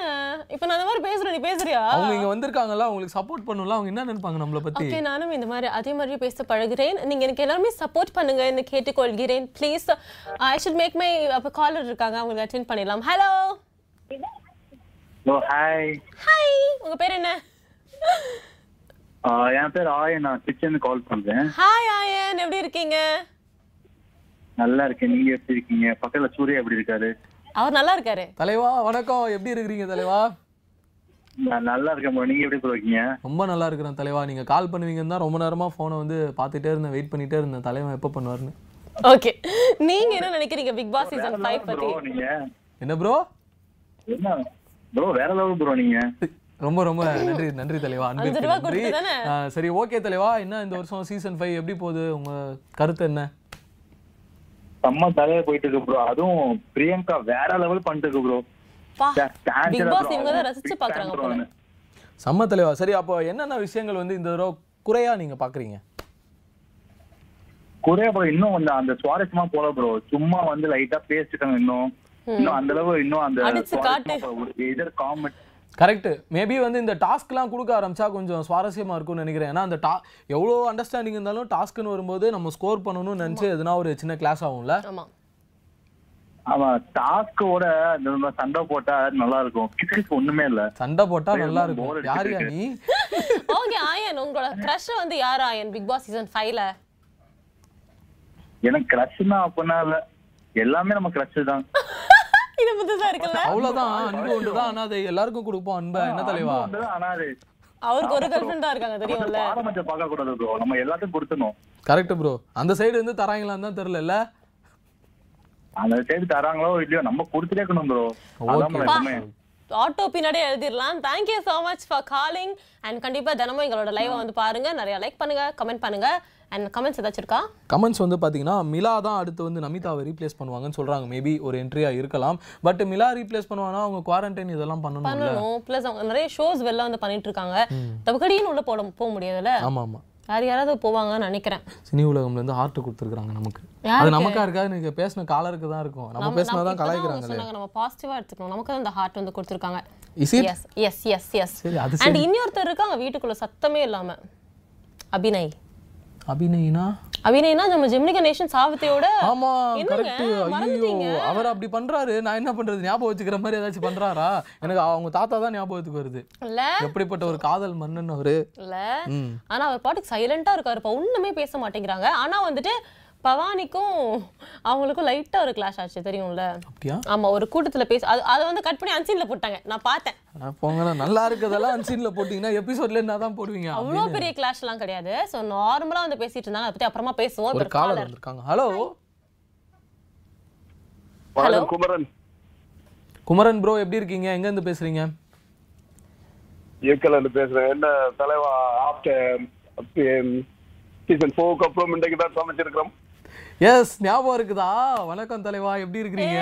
இப்ப நான் அந்த மாதிரி பேசுறேன் நீ பேசுறியா? அவங்க இங்க வந்திருக்காங்கல்ல அவங்களுக்கு சப்போர்ட் பண்ணல அவங்க என்ன நினைப்பாங்க நம்மள பத்தி? ஓகே நானும் இந்த மாதிரி அதே மாதிரி பேச பழகுறேன். நீங்க எனக்கு எல்லாருமே சப்போர்ட் பண்ணுங்க என்று கேட்டுக்கொள்கிறேன். Please I should make my அப்போ காலர் இருக்காங்க அவங்களுக்கு அட்டென்ட் பண்ணிடலாம். ஹலோ ஹலோ ஹாய் ஹாய் உங்க பேர் என்ன? என் பேர் ஆயன். நான் கிச்சன் கால் பண்றேன். ஹாய் ஆயன். எப்படி இருக்கீங்க? நல்லா இருக்கேன். நீங்க எப்படி இருக்கீங்க? பக்கத்துல சூர்யா எப்படி இருக்காரு? அவர் நல்லா இருக்காரு. தலைவா வணக்கம். எப்படி இருக்கிறீங்க தலைவா? நான் நல்லா இருக்கேன். நீங்க எப்படி இருக்கீங்க? ரொம்ப நல்லா இருக்கிறேன் தலைவா. நீங்க கால் பண்ணுவீங்கன்னு தான் ரொம்ப நேரமா போனை வந்து பார்த்துட்டே இருந்தேன். வெயிட் பண்ணிட்டே இருந்தேன். தலைவன் எப்போ பண்ணுவாருன்னு. ஓகே நீங்க என்ன நினைக்கிறீங்க பிக் பாஸ் சீசன் 5 பத்தி? என்ன ப்ரோ? என்ன? ப்ரோ வேற லெவல் ப்ரோ நீங்க. ரொம்ப ரொம்ப நன்றி நன்றி தலைவா. அன்பிற்கு நன்றி. சரி ஓகே தலைவா. என்ன இந்த வருஷம் சீசன் ஃபைவ் எப்படி போகுது? உங்க கருத்து என்ன? செம்ம தலையா போயிட்டு இருக்கு ப்ரோ அதுவும் பிரியங்கா வேற லெவல் பண்ணிட்டு இருக்கு ப்ரோ பா பிக் பாஸ் இவங்க தான் ரசிச்சு பாக்குறாங்க செம்ம தலைவா. சரி அப்போ என்னென்ன விஷயங்கள் வந்து இந்த தடவை குறையா நீங்க பாக்குறீங்க? குறைய ப்ரோ இன்னும் வந்து அந்த சுவாரஸ்யமா போல ப்ரோ சும்மா வந்து லைட்டா பேசிட்டாங்க இன்னும். இன்னும் அந்த அளவு இன்னும் அந்த. எதர் காமெண்ட் கரெக்ட் மேபி வந்து இந்த டாஸ்க்லாம் கொடுக்க ஆரம்பிச்சா கொஞ்சம் சுவாரஸ்யமா இருக்கும்னு நினைக்கிறேன். ஏன்னா அந்த டா எவ்வளோ அண்டர்ஸ்டாண்டிங் இருந்தாலும் டாஸ்க்னு வரும்போது நம்ம ஸ்கோர் பண்ணணும்னு நினைச்சு எதுனா ஒரு சின்ன கிளாஸ் ஆகும்ல? ஆமா. டாஸ்கோட மாதிரி சண்டை போட்டா நல்லா இருக்கும். கிசுகிசு ஒண்ணுமே இல்ல. சண்டை போட்டா நல்லா இருக்கும். யாரியா அடிச்சிட்டு நீ? ஓகே ஆயன் உங்களோட க்ரஷ் வந்து யார் ஆயன் பிக் பாஸ் சீசன் 5ல எனக்கு கிரஷ்னா அப்படின்னா இல்ல. எல்லாமே நம்ம கிரஷ் தான். புதுசா இருக்குல்ல? அவ்வளவுதான். அன்பு ஒன்று தான் ஆனா அதை எல்லாருக்கும் கொடுப்போம் அன்பை. என்ன தலைவா? அவருக்கு ஒரு கேர்ள் ஃப்ரெண்டா இருக்காங்க தெரியும்ல. பாரபட்சம் பார்க்க கூடாது ப்ரோ நம்ம எல்லாத்தையும் கொடுத்துணும் கரெக்ட் ப்ரோ அந்த சைடு வந்து தராங்களான்னு தான் தெரியல அந்த சைடு தராங்களோ இல்லையோ நம்ம கொடுத்துட்டே இருக்கணும் ப்ரோ ஆட்டோ பின்னாடியே எழுதிடலாம். Thank you so much for calling and கண்டிப்பா தினமும் எங்களோட லைவை வந்து பாருங்க. நிறைய லைக் பண்ணுங்க கமெண்ட் பண்ணுங்க. அண்ட் கமெண்ட்ஸ் ஏதாச்சும் இருக்கா? கமெண்ட்ஸ் வந்து பார்த்தீங்கன்னா மிலா தான் அடுத்து வந்து நமிதாவை ரீப்ளேஸ் பண்ணுவாங்கன்னு சொல்றாங்க. மேபி ஒரு என்ட்ரியா இருக்கலாம். பட் மிலா ரீப்ளேஸ் பண்ணுவாங்கன்னா அவங்க குவாரண்டைன் இதெல்லாம் பண்ணணும். ப்ளஸ் அவங்க நிறைய ஷோஸ் வெளில வந்து பண்ணிட்டு இருக்காங்க. தபக்கடின்னு உள்ள போட போக முடியாதுல்ல? ஆமா ஆமா. யார் யாராவது போவாங்கன்னு நினைக்கிறேன். சினி உலகம்ல இருந்து ஹார்ட் கொடுத்துருக்காங்க நமக்கு? அது நமக்கா இருக்காது. நீங்க பேசின காலருக்கு தான் இருக்கும். நம்ம பேசினா தான் சொன்னாங்க நம்ம பாசிட்டிவா எடுத்துக்கணும். நமக்கு இந்த ஹார்ட் வந்து கொடுத்துருக்காங்க. Yes yes yes yes and இன்னொருத்தர் இருக்காங்க வீட்டுக்குள்ள சத்தமே இல்லாம. அபிநய். அபிநயினா? அபிநய்னா நம்ம ஜெமினி கணேசன் சாவித்தியோட ஆமா கரெக்ட் ஐயோ? அவர் அப்படி பண்றாரு. நான் என்ன பண்றது? ஞாபகம் வச்சுக்கிற மாதிரி ஏதாச்சும் பண்றாரா? எனக்கு அவங்க தாத்தா தான் ஞாபகத்துக்கு வருது. இல்ல. எப்படிப்பட்ட ஒரு காதல் மன்னன் அவரு? இல்ல. ஆனா அவர் பாட்டுக்கு சைலண்டா இருக்காரு ஒண்ணுமே பேச மாட்டேங்கிறாங்க. ஆனா வந்துட்டு பவானிக்கும் அவங்களுக்கும் லைட்டா ஒரு கிளாஷ் ஆச்சு தெரியும்ல? அப்படியா? ஆமா ஒரு கூட்டத்துல பேச அது அதை வந்து கட் பண்ணி அன்சீன்ல போட்டாங்க. நான் பார்த்தேன். அட போங்கடா நல்லா இருக்கதெல்லாம் அன்சீன்ல போட்டீங்கன்னா எபிசோட்ல என்ன தான் போடுவீங்க அவ்வளோ பெரிய கிளாஷ் எல்லாம் கிடையாது. சோ நார்மலா வந்து பேசிட்டு இருந்தாங்க. அதை பத்தி அப்புறமா பேசுவோம் ஒரு காலர் வந்திருக்காங்க. Hello hello Kumaran. Kumaran bro எப்படி இருக்கீங்க? எங்க இருந்து பேசுறீங்க இயக்கல பேசுறேன். என்ன தலைவா ஆஃப்டர் சீசன் ஃபோருக்கு அப்புறம் இன்றைக்கு தான் சமைச்சிருக்கிறோம். எஸ் ஞாபகம் இருக்குதா? வணக்கம் தலைவா எப்படி இருக்கிறீங்க?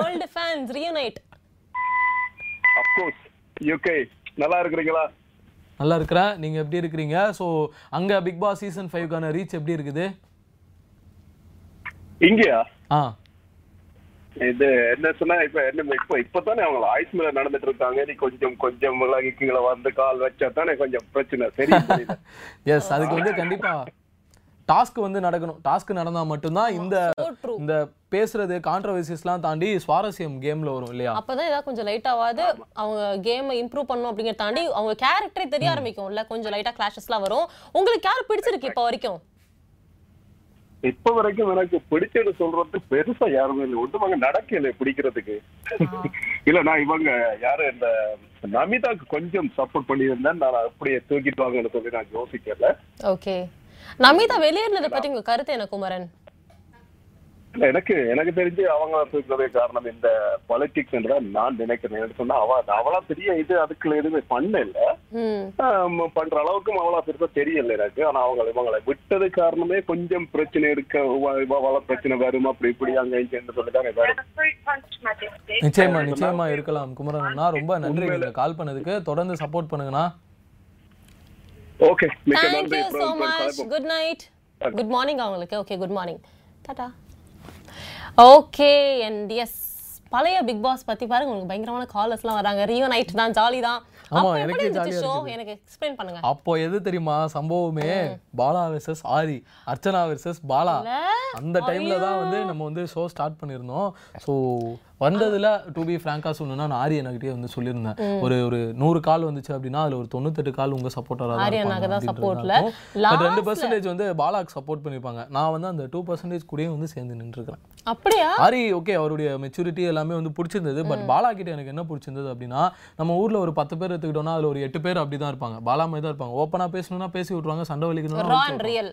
Old fans reunite of course UK நல்லா இருக்கிறீங்களா? நல்லா இருக்கிறேன் நீங்க எப்படி இருக்கிறீங்க? ஸோ அங்க பிக் பாஸ் சீசன் ஃபைவ்க்கான ரீச் எப்படி இருக்குது? இங்கயா? ஆ. இது என்ன சொன்னா இப்ப என்ன இப்ப இப்பதானே அவங்க ஆயுஸ் மேல நடந்துட்டு இருக்காங்க. நீ கொஞ்சம் கொஞ்சம் விலகி கீழே வந்து கால் வச்சா தானே கொஞ்சம் பிரச்சனை. சரி. எஸ் அதுக்கு வந்து கண்டிப்பா டாஸ்க் வந்து நடக்கணும். டாஸ்க் நடந்தா மட்டும்தான் இந்த. இந்த பேசுறது கான்ட்ரவர்சிஸ்லாம் தாண்டி சுவாரஸ்யம் கேம்ல வரும் இல்லையா? அப்பதான் ஏதாவது கொஞ்சம் லைட்டாவது அவங்க கேமை இம்ப்ரூவ் பண்ணணும் அப்படிங்கறத தாண்டி அவங்க கேரக்டரே தெரிய ஆரம்பிக்கும்ல கொஞ்சம் லைட்டா கிளாஷஸ்லாம் வரும். உங்களுக்கு யார் பிடிச்சிருக்கு இப்போ வரைக்கும்? இப்ப வரைக்கும் எனக்கு பிடிச்சது சொல்றது பெருசா யாருமே இல்லை. ஒட்டுமாங்க நடக்கல பிடிக்கிறதுக்கு. இல்ல நான் இவங்க யாரு இந்த நமிதாக்கு கொஞ்சம் சப்போர்ட் பண்ணியிருந்தேன். நான் அப்படியே தூக்கிட்டு வாங்கன்னு சொல்லி நான் யோசிக்கல. ஓகே நமிதா வெளியேறினதை பத்தி உங்க கருத்து என்ன குமரன்? இல்ல எனக்கு எனக்கு தெரிஞ்சு அவங்க தூக்குறதே காரணம் இந்த பாலிடிக்ஸ் என்றதான் நான் நினைக்கிறேன். சொன்னா அவ அவளா பெரிய இது அதுக்குள்ள எதுவுமே பண்ண இல்ல பண்ற அளவுக்கும் அவளா பெருசா தெரியல எனக்கு. ஆனா அவங்க இவங்களை விட்டது காரணமே கொஞ்சம் பிரச்சனை இருக்க அவள பிரச்சனை வரும் அப்படி இப்படி அங்க இங்க சொல்லிட்டாங்க வரும். நிச்சயமா நிச்சயமா இருக்கலாம் குமரன். அண்ணா ரொம்ப நன்றி கால் பண்ணதுக்கு. தொடர்ந்து சப்போர்ட் பண்ணுங்கண்ணா. ஓகே தேங்க் யூ அப்புறம் much. Good night good morning அவங்களுக்கு. Okay good morning tata okay and yes பழைய பிக் பாஸ் பத்தி பாருங்க. உங்களுக்கு பயங்கரமான காலர்ஸ்லாம் வராங்க. ரியோ நைட் தான் ஜாலி தான். ஆமா, எனக்கே jolly-ஆ ஷோ. எனக்கு எக்ஸ்பிளைன் பண்ணுங்க. அப்போ எது தெரியுமா? சம்பவமே பாலா வெர்சஸ் ஆரி அர்ச்சனா வெர்சஸ் பாலா? அந்த டைம்ல தான் வந்து நம்ம வந்து ஷோ ஸ்டார்ட் பண்ணியிருந்தோம். ஸோ வந்ததுல டு பி ஃப்ராங்கா சொல்லணும்னா நான் ஆரியனகிட்டே வந்து சொல்லியிருந்தேன். ஒரு ஒரு நூறு கால் வந்துச்சு அப்படின்னா அதுல ஒரு தொண்ணூத்தெட்டு கால் உங்க சப்போர்ட்டராக. பட் ரெண்டு பர்சன்டேஜ் வந்து பாலாக்கு சப்போர்ட் பண்ணிருப்பாங்க நான் வந்து அந்த டூ பர்சன்டேஜ் கூடயே வந்து சேர்ந்து நின்றுருக்கிறேன். அப்படியா? ஆரி ஓகே அவருடைய மெச்சூரிட்டி எல்லாமே வந்து பிடிச்சிருந்தது. பட் பாலா கிட்ட எனக்கு என்ன பிடிச்சிருந்தது அப்படின்னா நம்ம ஊர்ல ஒரு பத்து பேர் எடுத்துக்கிட்டோம்னா அதுல ஒரு எட்டு பேர் அப்படிதான் இருப்பாங்க. பாலா மாதிரி தான் இருப்பாங்க. ஓப்பனா பேசணும்னா பேசி விட்டுருவாங்க சண்டை வலிக்கணும்னா ரா அண்ட் ரியல்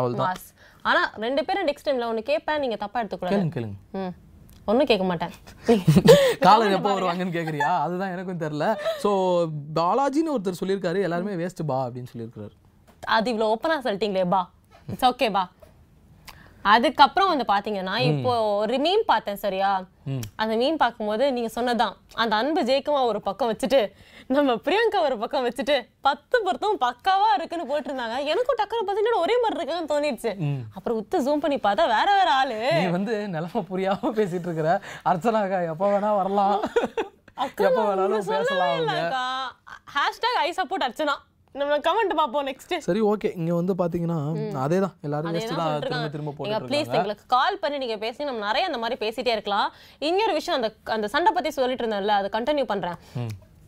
அவள் தான் மாஸ் ஆனா ரெண்டு பேரும் நெக்ஸ்ட் டைம்ல ஒன்னு கேட்பேன் நீங்க தப்பா எடுத்துக்கூடாது கேளுங்க கேளுங்க. ஒன்றும் கேட்க மாட்டேன். காலர் எப்போ வருவாங்கன்னு கேக்குறியா? அதுதான் எனக்கும் தெரியல. சோ பாலாஜின்னு ஒருத்தர் சொல்லியிருக்காரு எல்லாருமே வேஸ்ட் பா அப்படின்னு சொல்லியிருக்காரு அது இவ்வளோ ஓப்பனா சொல்லிட்டீங்களே பா. இட்ஸ் ஓகே பா. அதுக்கப்புறம் வந்து பாத்தீங்கன்னா இப்போ ஒரு மீன் பார்த்தேன் சரியா? அந்த மீன் பார்க்கும்போது நீங்க சொன்னதான் அந்த அன்பு ஜெயிக்குமா ஒரு பக்கம் வச்சுட்டு நம்ம பிரியங்கா ஒரு பக்கம் வச்சுட்டு பத்து பொருத்தம் பக்காவா இருக்குன்னு போட்டிருந்தாங்க. எனக்கும் டக்குனு பார்த்தீங்கன்னா ஒரே மாதிரி இருக்குன்னு தோணிடுச்சு. அப்புறம் உத்து ஜூம் பண்ணி பார்த்தா வேற வேற ஆளு. நீ வந்து நிலைமை புரியாம பேசிட்டு இருக்கிற அர்ச்சனாக்கா எப்போ வேணா வரலாம். எப்போ வேணாலும் பேசலாம் ஹேஷ்டாக் ஐ சப்போர்ட் அர்ச்சனா. நம்ம கமெண்ட் பார்ப்போம் நெக்ஸ்ட் சரி ஓகே இங்க வந்து பாத்தீங்கன்னா அதே தான் எல்லாரும் வேஸ்ட் தான் திரும்ப திரும்ப போட்டுட்டு ப்ளீஸ் எங்களுக்கு கால் பண்ணி நீங்க பேசி நம்ம நிறைய அந்த மாதிரி பேசிட்டே இருக்கலாம். இன்னொரு விஷயம் அந்த அந்த சண்டை பத்தி சொல்லிட்டு இருந்தேன்ல அதை கண்டினியூ பண்றேன்.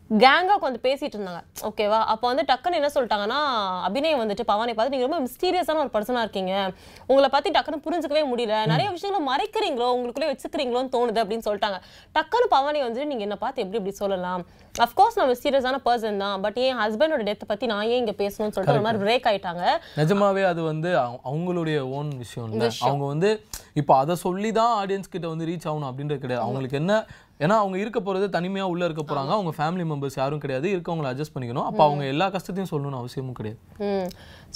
கேங்கா உட்காந்து பேசிட்டு இருந்தாங்க ஓகேவா அப்போ வந்து டக்குன்னு என்ன சொல்லிட்டாங்கன்னா அபிநய் வந்துட்டு பவானி பார்த்து நீங்க ரொம்ப மிஸ்டீரியஸான ஒரு பர்சனா இருக்கீங்க. உங்களை பத்தி டக்குன்னு புரிஞ்சுக்கவே முடியல. நிறைய விஷயங்களை மறைக்கிறீங்களோ உங்களுக்குள்ளே வச்சுக்கிறீங்களோன்னு தோணுது அப்படின்னு சொல்லிட்டாங்க. டக்குன்னு பவானி வந்துட்டு நீங்க என்ன பார்த்து எப்படி இப்படி சொல்லலாம்? அஃப்கோர்ஸ் நான் மிஸ்டீரியஸான பர்சன் தான். பட் என் ஹஸ்பண்டோட டெத்தை பத்தி நான் ஏன் இங்க பேசணும்னு சொல்லிட்டு ஒரு மாதிரி பிரேக் ஆயிட்டாங்க. நிஜமாவே அது வந்து அவங்க- அவங்களுடைய ஓன் விஷயம். அவங்க வந்து இப்போ அதை சொல்லி தான் ஆடியன்ஸ் கிட்ட வந்து ரீச் ஆகணும் அப்படின்றது கிடையாது. அவங்களுக்கு என்ன ஏன்னா அவங்க இருக்க போறது தனிமையா உள்ள இருக்க போறாங்க. அவங்க ஃபேமிலி மெம்பர்ஸ் யாரும் கிடையாது. இருக்கவங்களை அட்ஜஸ்ட் பண்ணிக்கணும். அப்போ அவங்க எல்லா கஷ்டத்தையும் சொல்லணும்னு அவசியமும் கிடையாது.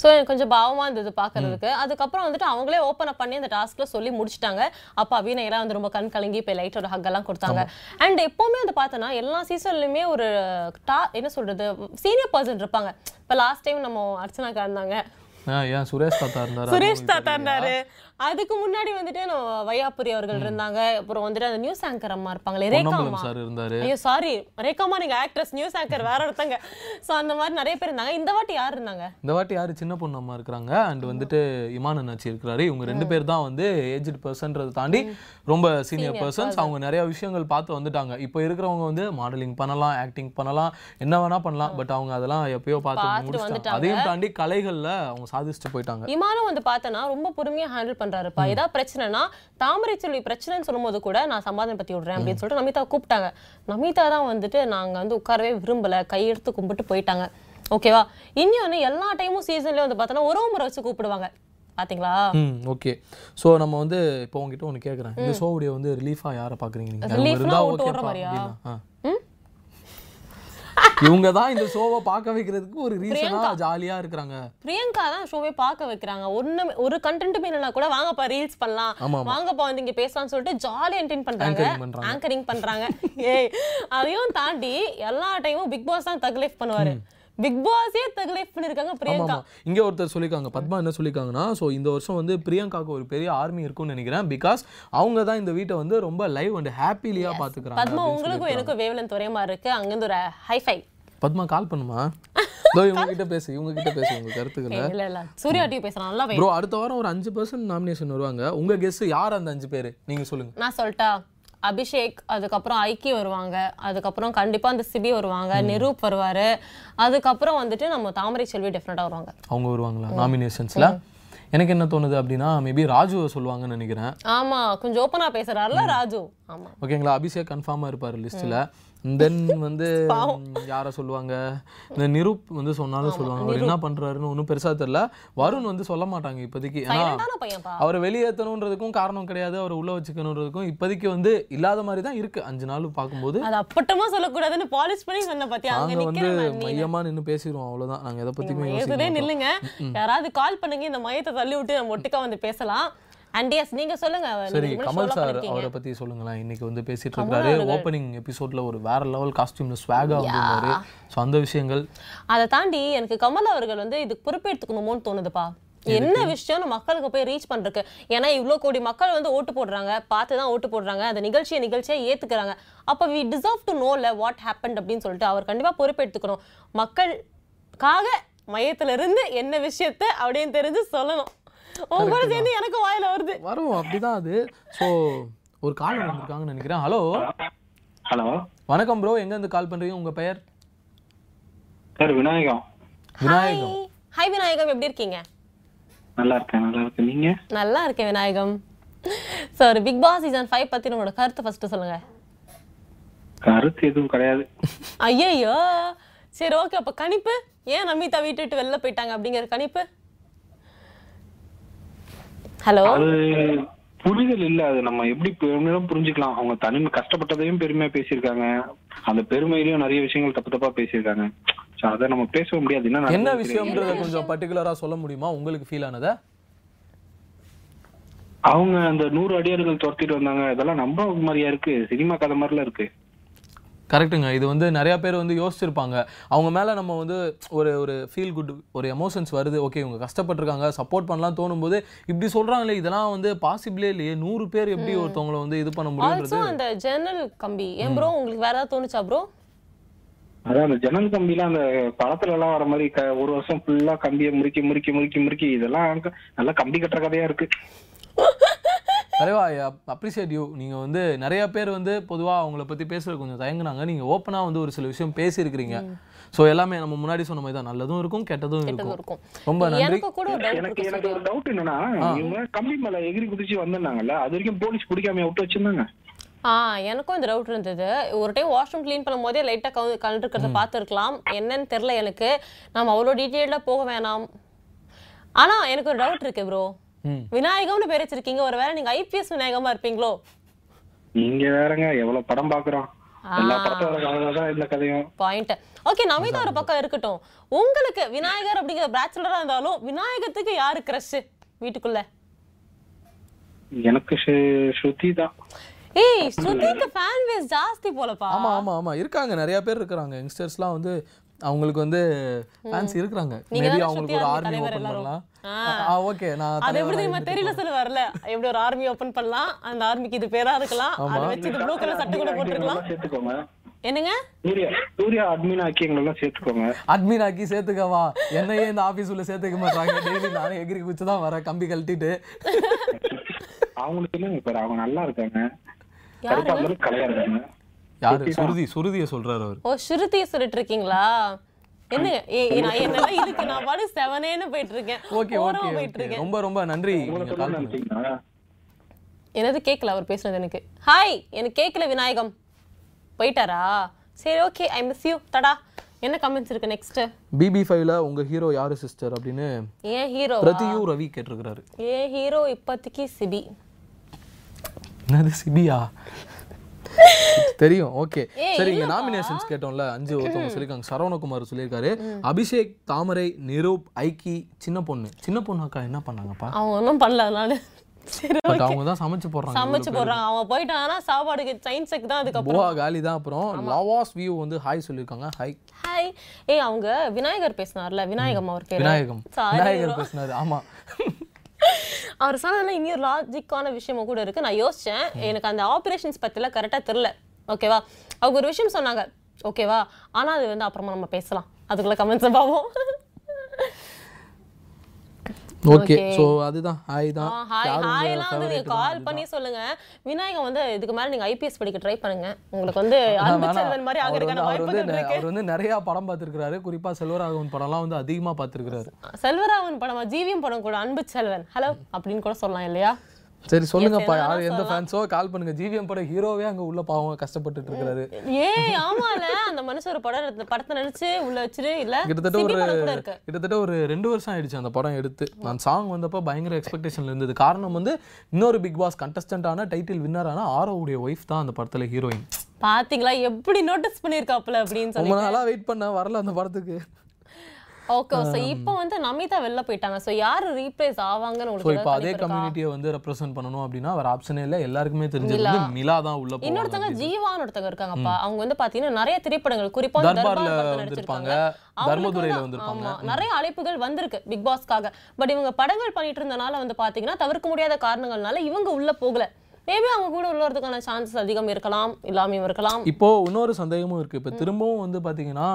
ஸோ எனக்கு கொஞ்சம் பாவமா இருந்தது பார்க்கறதுக்கு. அதுக்கப்புறம் வந்துட்டு அவங்களே ஓப்பன் அப் பண்ணி அந்த டாஸ்க்ல சொல்லி முடிச்சிட்டாங்க. அப்போ அபிநயெல்லாம் வந்து ரொம்ப கண் கலங்கி இப்போ லைட்டோட ஹக் எல்லாம் கொடுத்தாங்க. அண்ட் எப்பவுமே வந்து பார்த்தோன்னா எல்லா சீசன்லையுமே ஒரு டா என்ன சொல்றது சீனியர் பர்சன் இருப்பாங்க. இப்போ லாஸ்ட் டைம் நம்ம அர்ச்சனாக்கா இருந்தாங்க. சுரேஷ் தாத்தா இருந்தாரு? சுரேஷ் தாத்தா இருந்தாரு. அதுக்கு முன்னாடி வந்துட்டு நம்ம வையாபுரி அவர்கள் இருந்தாங்க. அப்புறம் வந்துட்டு அந்த நியூஸ் ஆங்கர் அம்மா இருப்பாங்களே ரேகா பொன்னம்பலம் அம்மா. சார் இருந்தாரு. ஐயோ சாரி ரேகாமா நீங்க ஆக்ட்ரஸ் நியூஸ் ஆங்கர் வேற ஒருத்தங்க. சோ அந்த மாதிரி நிறைய பேர் இருந்தாங்க. இந்த வாட்டி யார் இருந்தாங்க? இந்த வாட்டி யாரு? சின்ன பொண்ணு அம்மா இருக்கிறாங்க அண்ட் வந்துட்டு இமான் அண்ணாச்சி இருக்கிறாரு இவங்க ரெண்டு பேர் தான் வந்து ஏஜ்டு பர்சன்றதை தாண்டி ரொம்ப சீனியர் பர்சன்ஸ் அவங்க நிறைய விஷயங்கள் பார்த்து வந்துட்டாங்க. இப்போ இருக்கிறவங்க வந்து மாடலிங் பண்ணலாம் ஆக்டிங் பண்ணலாம் என்ன வேணா பண்ணலாம். பட் அவங்க அதெல்லாம் எப்பயோ பார்த்து. அதையும் தாண்டி கலைகள்ல அவங்க சாதிச்சுட்டு போயிட்டாங்க. இமானும் வந்து பார்த்தனா ரொம்ப பொறுமையா ஹேண்டில் பண்றாருப்பா. ஏதாவது பிரச்சனைனா தாமரை செல்வி பிரச்சனைன்னு சொல்லும்போது கூட நான் சமாதானம் பத்தி விடுறேன் அப்படின்னு சொல்லிட்டு நமிதா கூப்பிட்டாங்க. நமிதா தான் வந்துட்டு நாங்க வந்து உட்காரவே விரும்பல. கையெடுத்து கும்பிட்டு போயிட்டாங்க. ஓகேவா? இன்னொன்னு எல்லா டைமும் சீசன்லயும் வந்து பார்த்தோன்னா ஒரு முறை வச்சு கூப்பிடுவாங்க. பாத்தீங்களா? ஓகே ஸோ நம்ம வந்து இப்போ உங்ககிட்ட ஒன்று கேட்குறேன் இந்த ஷோவுடைய வந்து ரிலீஃபாக யாரை பார்க்குறீங்க நீங்கள் Relief னா இருந்தா ஓட்டு ஓடுற ஓகேப்பா மாதிரியா? அப்படின்னா ஆ. இவங்க தான் இந்த ஷோவை பார்க்க வைக்கிறதுக்கு ஒரு ரீசனா ஜாலியா இருக்கிறாங்க. பிரியங்கா தான் ஷோவே பார்க்க வைக்கிறாங்க. ஒண்ணுமே ஒரு கண்டென்ட்டுமே இல்லைனா கூட வாங்கப்பா ரீல்ஸ் பண்ணலாம். வாங்கப்பா வந்து இங்க பேசலாம்னு சொல்லிட்டு ஜாலியா என்டர்டைன் பண்றாங்க. ஆங்கரிங் பண்றாங்க. ஏய் அதையும் தாண்டி எல்லா டைமும் பிக் பாஸ் தான் தக் லைஃப் பண்ணுவாரு. பிக் பாஸே தக் லைஃப் பண்ணிருக்காங்க பிரியங்கா. இங்க ஒருத்தர் சொல்லியிருக்காங்க. பத்மா என்ன சொல்லியிருக்காங்கன்னா ஸோ இந்த வருஷம் வந்து பிரியங்காக்கு ஒரு பெரிய ஆர்மி இருக்கும்னு நினைக்கிறேன். பிகாஸ் அவங்க தான் இந்த வீட்டை வந்து ரொம்ப லைவ் அண்ட் ஹாப்பிலியா பாத்துக்கிறாங்க. பத்மா உங்களுக்கும். எனக்கும் வேவலன் மாதிரி இருக்கு. அங்கிருந்து ஒரு ஹைஃபை பத்மா கால் பண்ணுமா? இதோ இவங்க கிட்ட பேசு இவங்க கிட்ட பேசு உங்க கருத்துக்களை. இல்ல இல்ல சூர்யா டிவி பேசுறான். நல்லா ப்ரோ அடுத்த வாரம் ஒரு அஞ்சு பர்சன்ட் நாமினேஷன் வருவாங்க. உங்க கெஸ் யார் அந்த அஞ்சு பேரு? நீங்க சொல்லுங்க. நான் சொல்லிட்டா அபிஷேக் அதுக்கப்புறம் ஐக்கி வருவாங்க. அதுக்கப்புறம் கண்டிப்பா அந்த சிபி வருவாங்க நிரூப் வருவாரு. அதுக்கப்புறம் வந்துட்டு நம்ம தாமரை செல்வி டெஃபினட்டா வருவாங்க. அவங்க வருவாங்களா? நாமினேஷன்ஸ்ல எனக்கு என்ன தோணுது அப்படின்னா மேபி ராஜுவை சொல்லுவாங்கன்னு நினைக்கிறேன். ஆமா கொஞ்சம் ஓப்பனா பேசுறாருல ராஜு. ஆமா. ஓகேங்களா? அபிஷேக் கன்ஃபார்மா இருப்பாரு லிஸ்ட்ல தென் வந்து யாரை சொல்லுவாங்க? இந்த நிரூப் வந்து சொன்னாலும் சொல்லுவாங்க. அவர் என்ன பண்றாருன்னு ஒன்றும் பெருசா தெரியல. வருண் வந்து சொல்ல மாட்டாங்க இப்போதைக்கு. ஏன்னா அவரை வெளியேற்றணுன்றதுக்கும் காரணம் கிடையாது. அவரை உள்ள வச்சுக்கணுன்றதுக்கும் இப்போதைக்கு வந்து இல்லாத மாதிரி தான் இருக்கு. அஞ்சு நாள் பார்க்கும்போது. அது அப்பட்டமா சொல்லக்கூடாதுன்னு பாலிஷ் பண்ணி சொன்ன பாத்தியா? அங்க நாங்க வந்து. மையமா நின்று பேசிடுவோம். அவ்வளவுதான். நாங்க எதை பத்தியுமே. நில்லுங்க. யாராவது கால் பண்ணுங்க. இந்த மையத்தை தள்ளி விட்டு நம்ம ஒட்டுக்கா வந்து பேசலாம். அண்ட் எஸ் நீங்க சொல்லுங்க. சரி கமல் சார். அவரை பத்தி சொல்லுங்களேன். இன்னைக்கு வந்து பேசிட்டு இருக்காரு. ஓப்பனிங் எபிசோட்ல ஒரு வேற லெவல் காஸ்டியூம்ல ஸ்வாகா வந்திருந்தாரு ஸோ அந்த விஷயங்கள்? அதை தாண்டி எனக்கு கமல் அவர்கள் வந்து இதுக்கு பொறுப்பெடுத்துக்கணுமோன்னு தோணுதுப்பா. என்ன விஷயம்னு மக்களுக்கு போய் ரீச் பண்றதுக்கு? ஏன்னா இவ்ளோ கோடி மக்கள் வந்து ஓட்டு போடுறாங்க. பார்த்து தான் ஓட்டு போடுறாங்க. அந்த நிகழ்ச்சியை நிகழ்ச்சியை ஏத்துக்கிறாங்க. அப்ப வி டிசர்வ் டு நோல வாட் ஹேப்பன் அப்படின்னு சொல்லிட்டு அவர் கண்டிப்பா பொறுப்பெடுத்துக்கணும் மக்களுக்காக மையத்துல இருந்து என்ன விஷயத்த அப்படின்னு தெரிஞ்சு சொல்லணும். உங்களோட சேர்ந்து எனக்கு வாயில வருது. வரும் அப்படிதான் அது. ஸோ ஒரு கால் வந்திருக்காங்கன்னு நினைக்கிறேன். ஹலோ ஹலோ வணக்கம் ப்ரோ எங்க இருந்து கால் பண்றீங்க? உங்க பெயர்? சார் விநாயகம். விநாயகம். ஹாய் விநாயகம். எப்படி இருக்கீங்க? நல்லா இருக்கேன். நல்லா இருக்கேன். நீங்க? நல்லா இருக்கேன் Vinayagam. Sir Bigg Boss season five பத்தி உங்களோட கருத்தை ஃபர்ஸ்ட் சொல்லுங்க. கருத்து எதுவும் கிடையாது. ஐயையோ. சரி ஓகே அப்ப கணிப்பு. ஏன் நமிதா வீட்டு விட்டு வெளில போயிட்டாங்க அப்படிங்கிற கணிப்பு? ஹலோ? அது புரிதல் இல்ல அது நம்ம எப்படி பெருமையா புரிஞ்சுக்கலாம். அவங்க தனிமை கஷ்டப்பட்டதையும் பெருமையா பேசியிருக்காங்க. அந்த பெருமையிலயும் நிறைய விஷயங்கள் தப்பு தப்பா பேசியிருக்காங்க. அதை நம்ம பேச முடியாது. என்ன. விஷயம்ன்றத கொஞ்சம் பர்டிகுலரா சொல்ல முடியுமா? உங்களுக்கு ஃபீல் ஆனதை? அவங்க அந்த நூறு அடியார்கள் துரத்திட்டு வந்தாங்க. இதெல்லாம் நம்ப மாதிரியா இருக்கு. சினிமா கதை மாதிரிலாம் இருக்கு. கரெக்ட்டுங்க இது வந்து நிறைய பேர் வந்து யோசிச்சிருப்பாங்க. அவங்க மேல நம்ம வந்து ஒரு ஒரு ஃபீல் குட் ஒரு எமோஷன்ஸ் வருது. ஓகே இவங்க கஷ்டப்பட்டிருக்காங்க சப்போர்ட் பண்ணலாம் தோணும்போது இப்படி சொல்றாங்களே இதெல்லாம் வந்து பாசிபிளே இல்லையே. நூறு பேர் எப்படி ஒருத்தவங்கள வந்து இது பண்ண ஆல்சோ முடியுன்றது அந்த ஜன்னல் கம்பி. ஏன் ப்ரோ உங்களுக்கு வேற ஏதாவது தோணுச்சா ப்ரோ அதான் அந்த ஜன்னல் கம்பிலாம் அந்த படத்துல எல்லாம் வர மாதிரி க- ஒரு வருஷம் ஃபுல்லா கம்பியை முறுக்கி முறுக்கி முறுக்கி முறுக்கி இதெல்லாம் நல்லா கம்பி கட்டுற கதையா இருக்கு. தலைவா அப்ரிஷியேட் யூ நீங்க வந்து நிறைய பேர் வந்து பொதுவா அவங்கள பத்தி பேசுறது கொஞ்சம் தயங்குனாங்க. நீங்க ஓப்பனா வந்து ஒரு சில விஷயம் பேசியிருக்கிறீங்க. ஸோ எல்லாமே நம்ம முன்னாடி சொன்ன மாதிரி தான். நல்லதும் இருக்கும் கெட்டதும் கெட்டது இருக்கும். ரொம்ப நன்றி. எனக்கு கூட ஒரு டவுட் எனக்கு ஒரு டவுட் என்னன்னா இவங்க கம்பி மேல எகிரி குதிச்சு வந்திருந்தாங்கல்ல அது வரைக்கும் போலீஸ் பிடிக்காம விட்டு வச்சிருந்தாங்க. ஆ எனக்கும் இந்த டவுட் இருந்தது. ஒரு டைம் வாஷ்ரூம் க்ளீன் பண்ணும்போதே லைட்டா கவு கலந்துருக்கிறத பார்த்துருக்கலாம். என்னன்னு தெரியல எனக்கு. நம்ம அவ்வளோ டீட்டெயில்டாக போக வேணாம். ஆனா எனக்கு ஒரு டவுட் இருக்கு ப்ரோ. விநாயகம்னு பேர் வச்சிருக்கீங்க. ஒருவேளை நீங்க ஐபிஎஸ் விநாயகமா இருப்பீங்களோ? நீங்க வேறங்க எவ்வளவு படம் பாக்குறோம் எல்லா படத்தோட கதைதான் இந்த கதையும். பாயிண்ட் ஓகே நமிதா ஒரு பக்கம் இருக்கட்டும். உங்களுக்கு விநாயகர் அப்படிங்கிற பேச்சுலரா இருந்தாலும் விநாயகத்துக்கு யாரு கிரஷ் வீட்டுக்குள்ள. எனக்கு ஸ்ரு- ஸ்ருதி தான். ஏய் ஸ்ருதிக்கு ஃபேன் பேஸ் ஜாஸ்தி போலப்பா. ஆமா ஆமா ஆமா. இருக்காங்க நிறைய பேர் இருக்கிறாங்க. யங்ஸ்டர்ஸ்லாம் வந்து அவங்களுக்கு வந்து ஃபேன்ஸ் இருக்கிறாங்க. நீங்க மேபி அவங்களுக்கு ஒரு ஆர்மி ஓபன். பண்ணலாம். ஓகே நான் அது எப்படி தலைவரா தெரியுமா தெரியல சொல்ல வரல. எப்படி ஒரு ஆர்மி ஓபன் பண்ணலாம்? அந்த ஆர்மிக்கு இது பேரா இருக்கலாம். அதை வச்சு இது ப்ளூ கலர் சட்டை கூட போட்டுருக்கலாம். சேர்த்துக்கோங்க. என்னங்க? சூர்யா சூர்யா அட்மின் ஆக்கி எங்களெல்லாம் சேர்த்துக்கோங்க. அட்மின் ஆக்கி சேர்த்துக்கவா? என்னையே இந்த ஆபீஸ் உள்ள சேர்த்துக்க மாட்டாங்க டெய்லி நானே எகிரி குச்சி தான் வரேன் கம்பி கழட்டிட்டு. அவங்களுக்கு என்னங்க பாரு அவங்க நல்லா இருக்காங்க. கலையா இருக்காங்க. யாரு? சுருதி சுருதியை சொல்றாரு அவர். ஓ ஸ்ருதியை சொல்லிட்டு இருக்கீங்களா என்ன என்னெல்லாம் இதுக்கு நான் பாடு செவனேன்னு போயிட்டு இருக்கேன் ஓகே ஓகே போயிட்டு இருக்கேன் ரொம்ப ரொம்ப நன்றி. என்னது? கேட்கல அவர் பேசுனது எனக்கு. ஹாய் எனக்கு கேட்கல விநாயகம். போயிட்டாரா? சரி ஓகே ஐ மிஸ் யூ தடா. என்ன கமெண்ட்ஸ் இருக்கு நெக்ஸ்ட் பிபி ஃபைவ்ல உங்க ஹீரோ யாரு சிஸ்டர் அப்படின்னு ஏன் ஹீரோ பிரதியூ ரவி கேட்டிருக்கிறாரு. ஏன் ஹீரோ இப்போதைக்கு சிபி. என்னது சிபியா? தெரியும். ஓகே சரி இங்க நாமினேஷன்ஸ் கேட்டோம்ல. அஞ்சு ஒருத்தவங்க சொல்லியிருக்காங்க. சரவணகுமார் சொல்லியிருக்காரு. அபிஷேக் தாமரை நிரூப் ஐக்கி சின்ன பொண்ணு. சின்ன பொண்ணு அக்கா என்ன பண்ணாங்கப்பா? அவன் ஒன்றும் பண்ணல அதனால. சரி பட் அவங்க தான் சமைச்சு போடுறாங்க. சமைச்சு போடுறாங்க. அவன் போயிட்டானா சாப்பாடுக்கு சயின்ஸுக்கு தான் அதுக்கப்புறம். போவா காலி தான். அப்புறம் லாவாஸ் வியூ வந்து ஹாய் சொல்லியிருக்காங்க. ஹாய் ஹாய் ஏய் அவங்க விநாயகர் பேசினார்ல? விநாயகம் அவர் பேரு. விநாயகம். விநாயகர் பேசினாரு. ஆமா. அவர் சொன்னதுல இன்னொரு லாஜிக்கான விஷயமும் கூட இருக்கு. நான் யோசிச்சேன். எனக்கு அந்த ஆபரேஷன்ஸ் பத்திலாம் கரெக்டா தெரியல. ஓகேவா அவங்க ஒரு விஷயம் சொன்னாங்க. ஓகேவா ஆனா அது வந்து அப்புறமா நம்ம பேசலாம். அதுக்குள்ள கமெண்ட்ஸ் பார்ப்போம். Okay Okay. சோ அதுதான் ஹாய் தான். ஹாய் யார் உங்க ஹாய் எல்லாம் வந்து கால். பண்ணி சொல்லுங்க. விநாயகம் வந்து இதுக்கு மேல நீங்க ஐபிஎஸ் படிக்க ட்ரை பண்ணுங்க. உங்களுக்கு வந்து ஆனா, அன்பு வேணாம். செல்வன் மாதிரி ஆகிறதுக்கான நெ- இருக்கு. அவர் வந்து நிறைய படம் பார்த்திருக்காரு குறிப்பா செல்வராகவன் படம்லாம் வந்து அதிகமா பார்த்திருக்காரு செல்வராமன் படமா? ஜீவியம் படம் கூட அன்பு செல்வன். ஹலோ அப்படின்னு கூட சொல்லலாம் இல்லையா? சரி சொல்லுங்கப்பா. யார் எந்த ஃபேன்ஸோ கால் பண்ணுங்க. ஜிவிஎம் படம் ஹீரோவே அங்க உள்ள பாவம் கஷ்டப்பட்டுட்டு இருக்காரு ஏய் ஆமால. அந்த மனுஷன் ஒரு படம் எடுத்து- படத்தை நினைச்சு உள்ள வச்சிரு இல்ல கிட்டத்தட்ட ஒரு கிட்டத்தட்ட ஒரு ரெண்டு வருஷம் ஆயிடுச்சு அந்த படம் எடுத்து. நான் சாங் வந்தப்போ பயங்கர எக்ஸ்பெக்டேஷன்ல இருந்தது. காரணம் வந்து இன்னொரு பிக் பாஸ் கண்டஸ்டன்டான டைட்டில் வின்னரான ஆரோவுடைய ஒய்ஃப் தான் அந்த படத்துல ஹீரோயின் பாத்தீங்களா? எப்படி நோட்டீஸ் பண்ணிருக்காப்ல அப்படின்னு சொல்லி ரொம்ப நாளா வெயிட் பண்ண வரல அந்த படத்துக்கு. ஓகே சோ இப்போ வந்து நமிதா வெளில போயிட்டாங்க. சோ யாரு ரீப்ளேஸ் ஆவாங்கன்னு ஸோ உங்களுக்கு இப்போ அதே? கம்யூனிட்டியை வந்து ரெப்ரசென்ட் பண்ணணும் அப்படின்னா வேற ஆப்ஷனே இல்லை. எல்லாருக்குமே தெரிஞ்சது வந்து மிலா தான் உள்ள இன்னொருத்தங்க ஜீவான்னு ஒருத்தங்க இருக்காங்கப்பா. அவங்க வந்து பாத்தீங்கன்னா நிறைய திரைப்படங்கள் குறிப்பா வந்து தர்பார்ல வந்திருப்பாங்க. தர்மதுரையில வந்து- வந்திருப்பாங்க. நிறைய அழைப்புகள் வந்திருக்கு பிக் பாஸ்க்காக பட் இவங்க படங்கள் பண்ணிட்டு இருந்தனால வந்து பாத்தீங்கன்னா தவிர்க்க முடியாத காரணங்கள்னால இவங்க உள்ள போகல. மேபி அவங்க கூட உள்ள வரதுக்கான சான்சஸ் அதிகம் இருக்கலாம் இல்லாமையும் இருக்கலாம். இப்போ இன்னொரு சந்தேகமும் இருக்கு. இப்போ திரும்பவும் வந்து பாத்தீங்கன்னா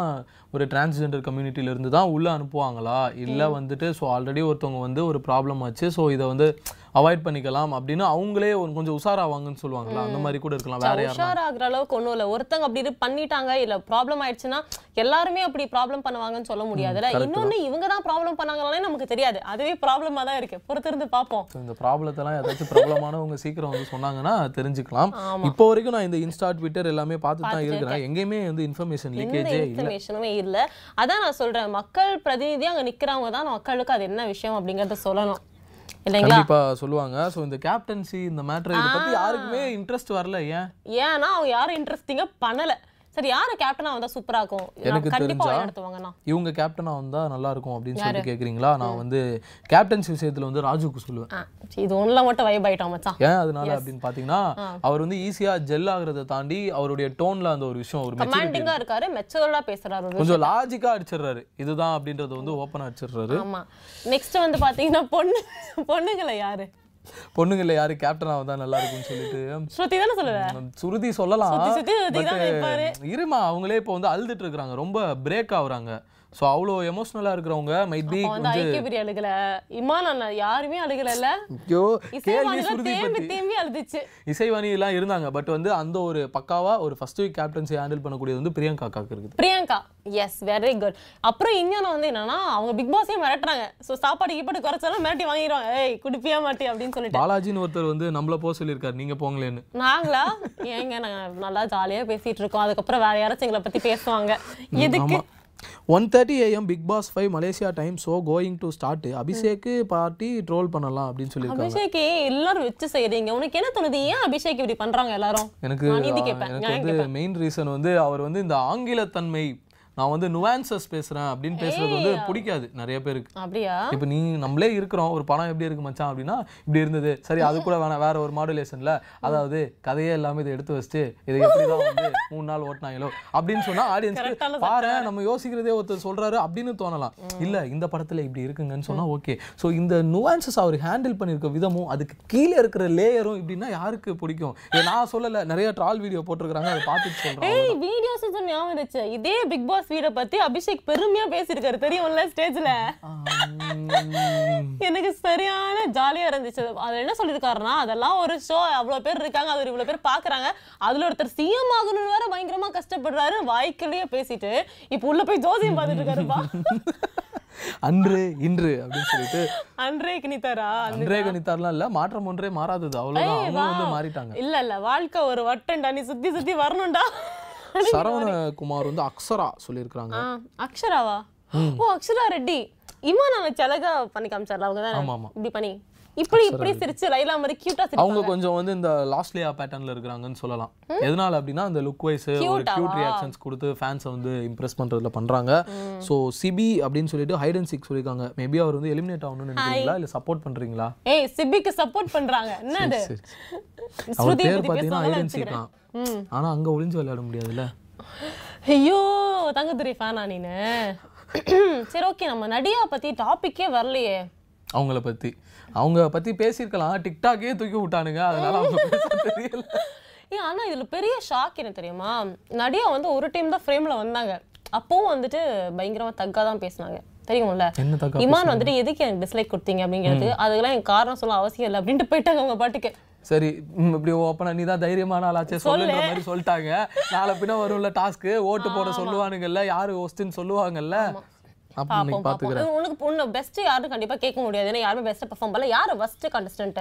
ஒரு டிரான்ஸ்ஜெண்டர் கம்யூனிட்டில இருந்து தான் உள்ள அனுப்புவாங்களா? இல்ல வந்துட்டு ஸோ ஆல்ரெடி ஒருத்தவங்க வந்து ஒரு ப்ராப்ளம் ஆச்சு ஸோ இதை வந்து அவாய்ட் பண்ணிக்கலாம் அப்படின்னு அவங்களே கொஞ்சம் உஷாராவாங்கன்னு சொல்லுவாங்கல்ல அந்த மாதிரி கூட இருக்கலாம் வேற யாரும் உஷாராகிற அளவுக்கு ஒண்ணும் இல்ல. ஒருத்தங்க அப்படி இது பண்ணிட்டாங்க இல்ல ப்ராப்ளம் ஆயிடுச்சுன்னா எல்லாருமே அப்படி ப்ராப்ளம் பண்ணுவாங்கன்னு சொல்ல முடியாதுல்ல. இன்னொன்னு இவங்க தான் ப்ராப்ளம் பண்ணாங்களானே நமக்கு தெரியாது. அதுவே ப்ராப்ளமா தான் இருக்கு. பொறுத்திருந்து பார்ப்போம். இந்த ப்ராப்ளத்தெல்லாம் ஏதாச்சும் பிரபலமானவங்க சீக்கிரம் வந்து சொன்னாங்கன்னா தெரிஞ்சுக்கலாம். இப்போ வரைக்கும் நான் இந்த இன்ஸ்டா ட்விட்டர் எல்லாமே பார்த்துட்டு தான் இருக்கிறேன். எங்கேயுமே வந்து இன்ஃபர்மேஷன் லீக்கேஜே இல்லை. இல்ல அதான் நான் சொல்றேன் மக்கள் பிரதிநிதியா அங்க நிக்கிறவங்க தான் மக்களுக்கு அது என்ன விஷயம் அப்படிங்கறத சொல்லணும். கண்டிப்பா சொல்லுவாங்க. ஸோ இந்த கேப்டன்சி இந்த மேட்ரு இதை பத்தி யாருக்குமே இன்ட்ரெஸ்ட் வரல ஏன்? ஏன்னா அவங்க யாரும் இன்ட்ரெஸ்டிங்கா பண்ணல. சரி யாரு கேப்டனா வந்தா சூப்பரா இருக்கும்? எனக்கு தெரிஞ்சா- இவங்க கேப்டனா வந்தா நல்லா இருக்கும் அப்படின்னு சொல்லிட்டு கேக்குறீங்களா? நான் வந்து கேப்டன்சி விஷயத்துல வந்து ராஜுக்கு சொல்லுவேன். இது ஒண்ணுல மட்டும் வைப் ஆயிட்டோம் மச்சான். ஏன் அதனால அப்படின்னு பாத்தீங்கன்னா அவர் வந்து ஈஸியா ஜெல் ஆகுறதை தாண்டி அவருடைய டோன்ல அந்த ஒரு விஷயம் ஒரு கமாண்டிங்கா இருக்காரு மெச்சூர்டா பேசுறாரு கொஞ்சம் லாஜிக்கா அடிச்சிடுறாரு. இதுதான் அப்படின்றத வந்து ஓப்பனா அடிச்சிடுறாரு ஆமா. நெக்ஸ்ட் வந்து பாத்தீங்கன்னா பொண்ணு பொண்ணுங்களை யாரு? பொண்ணுங்கள்ல யாரு கேப்டனா வந்தா நல்லா இருக்கும்னு சொல்லிட்டு ஸ்ருதி சுருதி சொல்லலாம். இருமா அவங்களே இப்போ வந்து அழுதுட்டு இருக்காங்க ரொம்ப பிரேக் ஆகுறாங்க. ஸோ அவ்வளோ எமோஷனலா இருக்கிறவங்க மைட் பி வந்து ஐக்கிய பிரி அழுகல. இமான் அண்ணா யாருமே அழுகல இல்ல. ஐயோ கேள்வி சுருதி தேம்பி அழுதுச்சு. இசைவாணி எல்லாம் இருந்தாங்க. பட் வந்து அந்த ஒரு பக்காவா ஒரு ஃபர்ஸ்ட் வீக் கேப்டன்சி ஹேண்டில் பண்ணக்கூடியது வந்து பிரியங்கா காக்கு இருக்குது. பிரியங்கா. எஸ் வெரி குட் அப்புறம் இன்னொன்று வந்து என்னன்னா அவங்க பிக் பாஸே மிரட்டுறாங்க. ஸோ சாப்பாடு கீப்பாடு குறைச்சாலும் மிரட்டி வாங்கிடுவாங்க. ஏய் குடிப்பியா மாட்டி? அப்படின்னு சொல்லிட்டு. பாலாஜின்னு ஒருத்தர் வந்து நம்மள போக சொல்லியிருக்காரு. நீங்க போங்களேன்னு. நாங்களா? ஏங்க நாங்க நல்லா ஜாலியா பேசிட்டு இருக்கோம். அதுக்கப்புறம் வேற யாராச்சும் எங்களை பத்தி பேசுவாங்க. எதுக்கு? One thirty AM Bigg Boss five Malaysia time so going to start Abhishek party troll பண்ணலாம் அப்படின்னு சொல்லியிருக்காங்க. அபிஷேக் எல்லாரும் வச்சு செய்றீங்க. உனக்கு என்ன தோணுது? ஏன் அபிஷேக் இப்படி பண்றாங்க எல்லாரும்? எனக்கு எனக்கு வந்து மெயின் ரீசன் வந்து அவர் வந்து இந்த ஆங்கிலத்தன்மை நான் வந்து நுவான்சஸ் பேசுறேன் அப்படின்னு பேசுறது வந்து பிடிக்காது நிறைய பேருக்கு. அப்படியா? இப்போ நீ நம்மளே இருக்கிறோம். ஒரு படம் எப்படி இருக்கு மச்சான் அப்படின்னா இப்படி இருந்தது. சரி அது கூட வேணாம் வேற ஒரு மாடுலேஷன்ல அதாவது கதையே எல்லாமே இதை எடுத்து வச்சுட்டு இதை எப்படிதான் வந்து மூணு நாள் ஓட்டினாங்களோ அப்படின்னு சொன்னா ஆடியன்ஸ்க்கு Correct-ஆன பாரு நம்ம யோசிக்கிறதே ஒருத்தர் சொல்றாரு அப்படின்னு தோணலாம். இல்ல இந்த படத்துல இப்படி இருக்குங்கன்னு சொன்னா ஓகே ஸோ இந்த நுவான்சஸ் அவர் ஹேண்டில் பண்ணியிருக்க விதமும் அதுக்கு கீழே இருக்கிற லேயரும் இப்படின்னா யாருக்கு பிடிக்கும்? நான் சொல்லல நிறைய ட்ரால் வீடியோ போட்டிருக்காங்க அதை பார்த்துட்டு சொல்றேன் ஏய் வீடியோஸ் ஞாபகம் இருந்துச்சு இதே பிக் பாஸ் வீட பத்தி அபிஷேக் பெருமையா பேசியிருக்காரு. தெரியும்ல ஸ்டேஜ்ல? எனக்கு சரியான ஜாலியா இருந்துச்சு. அதுல என்ன சொல்லியிருக்காருன்னா அதெல்லாம் ஒரு ஷோ அவ்வளவு பேர் இருக்காங்க அது இவ்வளவு பேர் பாக்குறாங்க. அதுல ஒருத்தர் சிஎம் ஆகணும்னு வேற பயங்கரமா கஷ்டப்படுறாரு வாய்க்கிலேயே பேசிட்டு இப்ப உள்ள போய் ஜோசியம் பார்த்துட்டு இருக்காருப்பா. அன்று இன்று அப்படின்னு சொல்லிட்டு. அன்றே கிணித்தாரா? அன்றே கணித்தார்லாம் இல்ல மாற்றம் ஒன்றே மாறாதது. அவ்வளவுதான். அவங்க வந்து மாறிட்டாங்க. இல்ல இல்ல வாழ்க்கை ஒரு வட்டம்டா நீ சுத்தி சுத்தி வரணும்டா. சரவணகுமார் வந்து அக்ஷரா சொல்லியிருக்காங்க அக்ஷராவா? ஓ அக்ஷரா ரெட்டி. இம்மா நான் அழகா பண்ணி காமிச்சார்ல அவங்க தானே? ஆமா, ஆமா. இப்படி பண்ணி. இப்படி இப்படி சிரிச்சு லைலா மாதிரி கியூட்டா அவங்க கொஞ்சம் வந்து இந்த லாஸ்ட்லியா பேட்டர்ன்ல இருக்கிறாங்கன்னு சொல்லலாம். எதனால அப்படின்னா அந்த லுக் வைஸ் ஒரு? கியூட் ரியாக்ஷன்ஸ் கொடுத்து ஃபேன்ஸை வந்து இம்ப்ரெஸ் பண்றதுல பண்றாங்க. ஸோ சிபி அப்படின்னு சொல்லிட்டு ஹைட் அண்ட் சிக் சொல்லியிருக்காங்க. மேபி அவர் வந்து எலிமினேட் ஆகணும்னு நினைக்கிறீங்களா? இல்ல சப்போர்ட் பண்றீங்களா? ஏய் சிபிக்கு சப்போர்ட் பண்றாங்க. என்னது. அவர் பேர் பத்தி பார்த்தீங்கன்னா பேசுவாங்கன்னு ஹைட் அண்ட் சிக். தான். ஆனா அங்க ஒளிஞ்சு விளையாட முடியாதுல்ல? ஐயோ தங்கதுரை ஃபேனா நீனு? சரி ஓகே நம்ம நடிகா பத்தி டாபிக்கே வரலையே. அவங்கள பத்தி. அவங்க பத்தி பேசியிருக்கலாம். டிக்டாக்கே தூக்கி விட்டானுங்க. அதனால அவங்க தெரியல. ஏன் ஆனா இதுல பெரிய ஷாக் என்ன தெரியுமா? நடிகா வந்து ஒரு டைம் தான் ஃப்ரேம்ல வந்தாங்க. அப்பவும் வந்துட்டு பயங்கரமா தக்கா தான் பேசினாங்க. தெரியும்ல இமான் வந்துட்டு எதுக்கு எனக்கு டிஸ்லைக் கொடுத்தீங்க? அப்படிங்கிறது. அதுக்கெல்லாம் எனக்கு காரணம் சொல்ல அவசியம் இல்லை அப்படின்ட்டு போயிட்டாங்க அவங்க பாட்டுக்கு. சரி இப்படி ஓப்பனா நீ தான் தைரியமான ஆளாச்சே சொல்லுன்ற மாதிரி சொல்லிட்டாங்க. நாளை பின்ன வரும்ல டாஸ்க்கு ஓட்டு போட சொல்லுவானுங்கல்ல யாரு ஹோஸ்ட்னு சொல்லுவாங்கல்ல? உனக்கு உன்னை பெஸ்ட் யாரும் கண்டிப்பா கேட்க முடியாது. ஏன்னா யாருமே பெஸ்ட் பெர்ஃபார்ம் பண்ணல. யாரு ஃபர்ஸ்ட் கண்டஸ்டன்ட்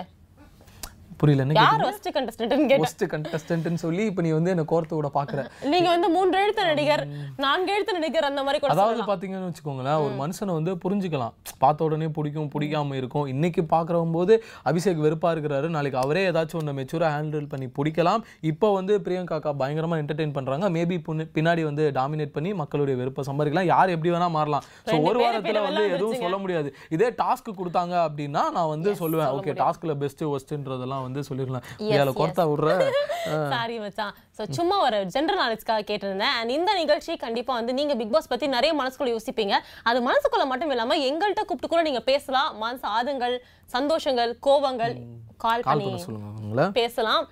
புரியல யார் ஃபர்ஸ்ட் கண்டஸ்டன்ட்னு கேட்டேன். ஹோஸ்ட் கண்டஸ்டன்ட்னு சொல்லி இப்ப நீ வந்து என்ன கோர்த்து விட பாக்குற. நீங்க வந்து மூன்று எழுத்து நடிகர் நான்கு எழுத்து நடிகர் அந்த மாதிரி கூட அதாவது பாத்தீங்கன்னு வச்சுக்கோங்களேன் ஒரு மனுஷனை வந்து புரிஞ்சுக்கலாம். பார்த்த உடனே பிடிக்கும் பிடிக்காம இருக்கும். இன்னைக்கு பாக்குறவங்க போது அபிஷேக் வெறுப்பா இருக்கிறாரு. நாளைக்கு அவரே ஏதாச்சும் ஒன்று மெச்சூரா ஹேண்டில் பண்ணி பிடிக்கலாம். இப்போ வந்து பிரியங்காக்கா பயங்கரமா என்டர்டெயின் பண்றாங்க. மேபி பின்னாடி வந்து டாமினேட் பண்ணி மக்களுடைய வெறுப்பை சம்பாதிக்கலாம். யார் எப்படி வேணா மாறலாம். ஸோ ஒரு வாரத்துல வந்து எதுவும். சொல்ல முடியாது. இதே டாஸ்க் கொடுத்தாங்க அப்படின்னா நான் வந்து சொல்லுவேன். ஓகே டாஸ்க்ல பெஸ்ட் ஒஸ்ட்ன்றதெல்லாம் வந்து சொல்லிடலாம். ஏழை கொர்த்தா விடுற? சாரி மச்சான். சோ சும்மா ஒரு ஜென்ரல் நாலேஜ்க்காக கேட்டிருந்தேன். அண்ட் இந்த நிகழ்ச்சி கண்டிப்பா வந்து நீங்க பிக் பாஸ் பத்தி நிறைய மனசுக்குள்ள யோசிப்பீங்க. அது மனசுக்குள்ள மட்டும் இல்லாம எங்கள்கிட்ட கூப்பிட்டு கூட நீங்க பேசலாம். மனசு ஆதங்கள் சந்தோஷங்கள் கோவங்கள் கால் பண்ணி பேசலாம்.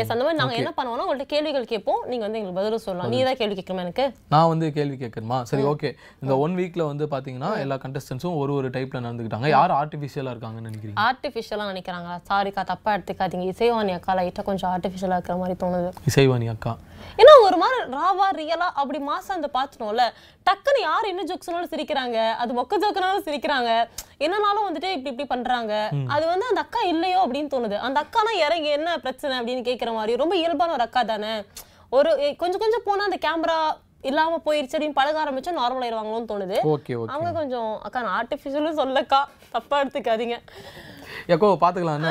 எஸ் அந்த மாதிரி நாங்க என்ன பண்ணுவோம்னா உங்கள்ட்ட கேள்விகள் கேட்போம். நீங்க வந்து எங்களுக்கு பதில் சொல்லலாம். நீ தான் கேள்வி கேட்கணுமா எனக்கு? நான் வந்து கேள்வி கேட்கணுமா? சரி ஓகே இந்த ஒன் வீக்ல வந்து பாத்தீங்கன்னா எல்லா கண்டஸ்டன்ஸும் ஒரு ஒரு டைப்ல நடந்துக்கிட்டாங்க. யார் ஆர்டிஃபிஷியலா இருக்காங்கன்னு நினைக்கிறீங்க? ஆர்டிஃபிஷியலா நினைக்கிறாங்களா? சாரிக்கா தப்பா எடுத்துக்காதீங்க. இசைவாணி அக்கா லைட்டா கொஞ்சம் ஆர்டிஃபிஷியலா இருக்கிற மாதிரி தோணுது. இசைவாணி அக்கா. ஏன்னா ஒரு மாதிரி ராவா ரியலா அப்படி மாசம் அந்த பாத்துனோம்ல டக்குன்னு யார் என்ன ஜோக் சொன்னாலும் சிரிக்கிறாங்க. அது மொக்க ஜோக்குனாலும் சிரிக்கிறாங்க. என்னனாலும் வந்துட்டு இப்படி இப்படி பண்றாங்க. அது வந்து அந்த அக்கா இல்லையோ அப்படின்னு தோணுது. அந்த அக்கானா இறங்கி என்ன பிரச்சனை அப்படின்னு கேக்குற மாதிரி ரொம்ப இயல்பான ஒரு அக்கா தானே. ஒரு கொஞ்சம் கொஞ்சம் போனா அந்த கேமரா இல்லாம போயிருச்சு அப்படின்னு பழக ஆரம்பிச்சா நார்மல் ஆயிருவாங்களோன்னு தோணுது. அவங்க கொஞ்சம் அக்கா நான் ஆர்டிஃபிஷியலும் சொல்லக்கா தப்பா எடுத்துக்காதீங்க. எக்கோ பாத்துக்கலாம்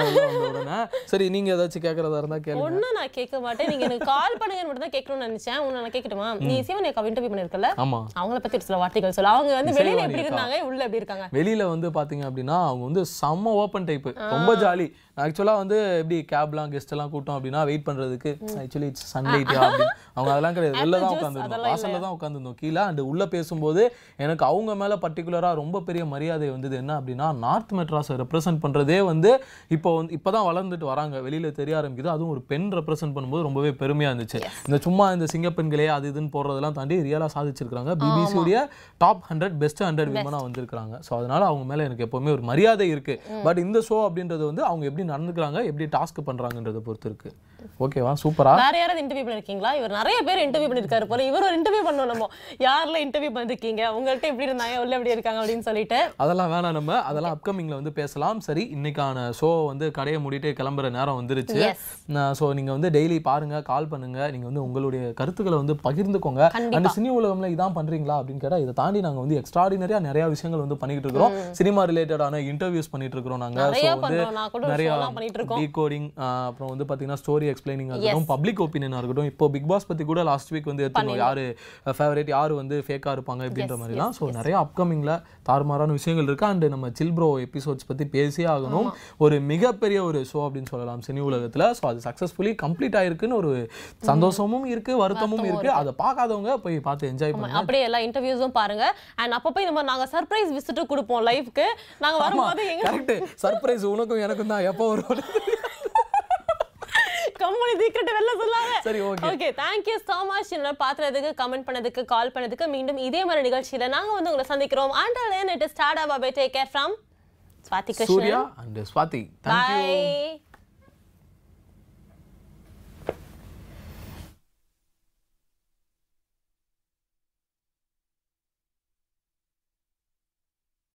சரி நீங்க ஏதாச்சும் கேட்கறதா இருந்தா கேளுங்க. ஒண்ணும் நான் கேட்க மாட்டேன். நீங்க எனக்கு கால் பண்ணுங்கன்னு மட்டும் தான் கேட்கணும்னு நினைச்சேன். உன்னை நான் கேட்கட்டுமா? நீ சிவன் அக்கா இன்டர்வியூ பண்ணிருக்கல ஆமா. அவங்கள பத்தி சில வார்த்தைகள் சொல்ல. அவங்க வந்து வெளியில எப்படி. இருந்தாங்க? உள்ள எப்படி இருக்காங்க? வெளியில வந்து பாத்தீங்க அப்படின்னா அவங்க வந்து செம்ம ஓப்பன் டைப் ரொம்ப ஜாலி ஆக்சுவலா வந்து எப்படி கேப்லாம் கெஸ்ட் எல்லாம் கூட்டம் அப்படின்னா வெயிட் பண்றதுக்கு ஆக்சுவலி இட்ஸ் சன்லைட் அவங்க அதெல்லாம் கிடையாது. வெளில தான் உட்காந்துருந்தோம். வாசல்ல தான் உட்காந்துருந்தோம். கீழே அண்ட் உள்ள பேசும்போது எனக்கு அவங்க மேல பர்டிகுலரா ரொம்ப பெரிய மரியாதை வந்தது என்ன அப்படின்னா நார்த் மெட்ராஸை ரெப்ரசென்ட் பண்றதே வந்து இப்போ வந்து இப்பதான் வளர்ந்துட்டு வராங்க. வெளியில தெரிய ஆரம்பிக்குது. அதுவும் ஒரு பெண் ரெப்ரசென்ட் பண்ணும்போது ரொம்பவே பெருமையா இருந்துச்சு. இந்த சும்மா இந்த சிங்கப்பெண்களே அது இதுன்னு போடுறதெல்லாம் தாண்டி ரியலா சாதிச்சிருக்காங்க பிபிசியுடைய டாப் ஹண்ட்ரட் பெஸ்ட் ஹண்ட்ரட் விமனா வந்திருக்காங்க ஸோ அதனால அவங்க மேல எனக்கு எப்பவுமே ஒரு மரியாதை இருக்கு. பட் இந்த ஷோ அப்படின்றது வந்து அவங்க எப்படி நடந்துக்கிறாங்க எப்படி டாஸ்க் பண்றாங்கன்றதை பொறுத்து இருக்குது ஓகேவா? சூப்பரா? வேற யாராவது இன்டர்வியூ பண்ணிருக்கீங்களா? இவர் நிறைய பேர் இன்டர்வியூ பண்ணிருக்காரு போல. இவர் ஒரு இன்டர்வியூ பண்ணணும் நம்ம. யாரெல்லாம் இன்டர்வியூ பண்ணிருக்கீங்க? உங்கள்ட்ட எப்படி இருந்தாங்க? உள்ள எப்படி இருக்காங்க? அப்படின்னு சொல்லிட்டு. அதெல்லாம் வேணாம் நம்ம. அதெல்லாம் அப்கமிங்ல வந்து பேசலாம். சரி இன்னைக்கான ஷோ வந்து கடையை மூடிட்டு கிளம்புற நேரம் வந்துருச்சு. Yes. ஸோ நீங்க வந்து டெய்லி பாருங்க கால் பண்ணுங்க. நீங்க வந்து உங்களுடைய கருத்துக்களை வந்து பகிர்ந்துக்கோங்க. அந்த சினி உலகம்ல இதான் பண்றீங்களா? அப்படின்னு கேட்டா இதை தாண்டி நாங்க வந்து எக்ஸ்ட்ராடினரியா நிறைய விஷயங்கள் வந்து பண்ணிட்டு இருக்கிறோம். சினிமா ரிலேட்டடான இன்டர்வியூஸ் பண்ணிட்டு இருக்கிறோம் நாங்க. நிறைய ஸோ வந்து பண்றோம் நான் கூட நிறைய ஷோலாம் பண்ணிட்டு இருக்கோம். டீகோடிங் அப்புறம் வந்து பாத்தீங்கன்னா ஸ்டோரி எக்ஸ்பிளைனிங் இருக்கட்டும் பப்ளிக் ஒப்பீனியனா இருக்கட்டும் இப்போ பிக் பாஸ் பத்தி கூட லாஸ்ட் வீக் வந்து எடுத்துக்கணும் யாரு ஃபேவரேட் யாரு வந்து ஃபேக்கா இருப்பாங்க இப்படின்ற மாதிரிலாம். ஸோ நிறைய அப்கமிங்ல தாறுமாறான விஷயங்கள் இருக்கு. அண்ட் நம்ம சில்ப்ரோ எபிசோட்ஸ் பத்தி பேசியே ஆகணும். ஒரு மிகப்பெரிய ஒரு ஷோ அப்படின்னு சொல்லலாம் சினி உலகத்துல. ஸோ அது சக்ஸஸ்ஃபுல்லி கம்ப்ளீட் ஆயிருக்குன்னு ஒரு சந்தோஷமும் இருக்கு வருத்தமும் இருக்கு. அதை பார்க்காதவங்க போய் பார்த்து என்ஜாய் பண்ணுங்க. அப்படியே எல்லா இன்டர்வியூஸும் பாருங்க. அண்ட் அப்பப்போ இந்த மாதிரி நாங்க சர்ப்ரைஸ் விசிட் கொடுப்போம் லைஃப்க்கு நாங்க வரும்போது கரெக்ட் சர்ப்ரைஸ் உனக்கும் எனக்கும் தான். எப்போ வரும் கம்பெனி சீக்கிரட் வெளில சொல்லாத. சரி, okay. Okay thank you so much. என்ன பார்த்ததுக்கு கமெண்ட் பண்ணதுக்கு கால் பண்ணதுக்கு மீண்டும் இதே மாதிரி நிகழ்ச்சியில நாங்க வந்து உங்களை சந்திக்கிறோம். until then it is tata bye bye take care from Swathi Surya Krishnan and Swathi thank you bye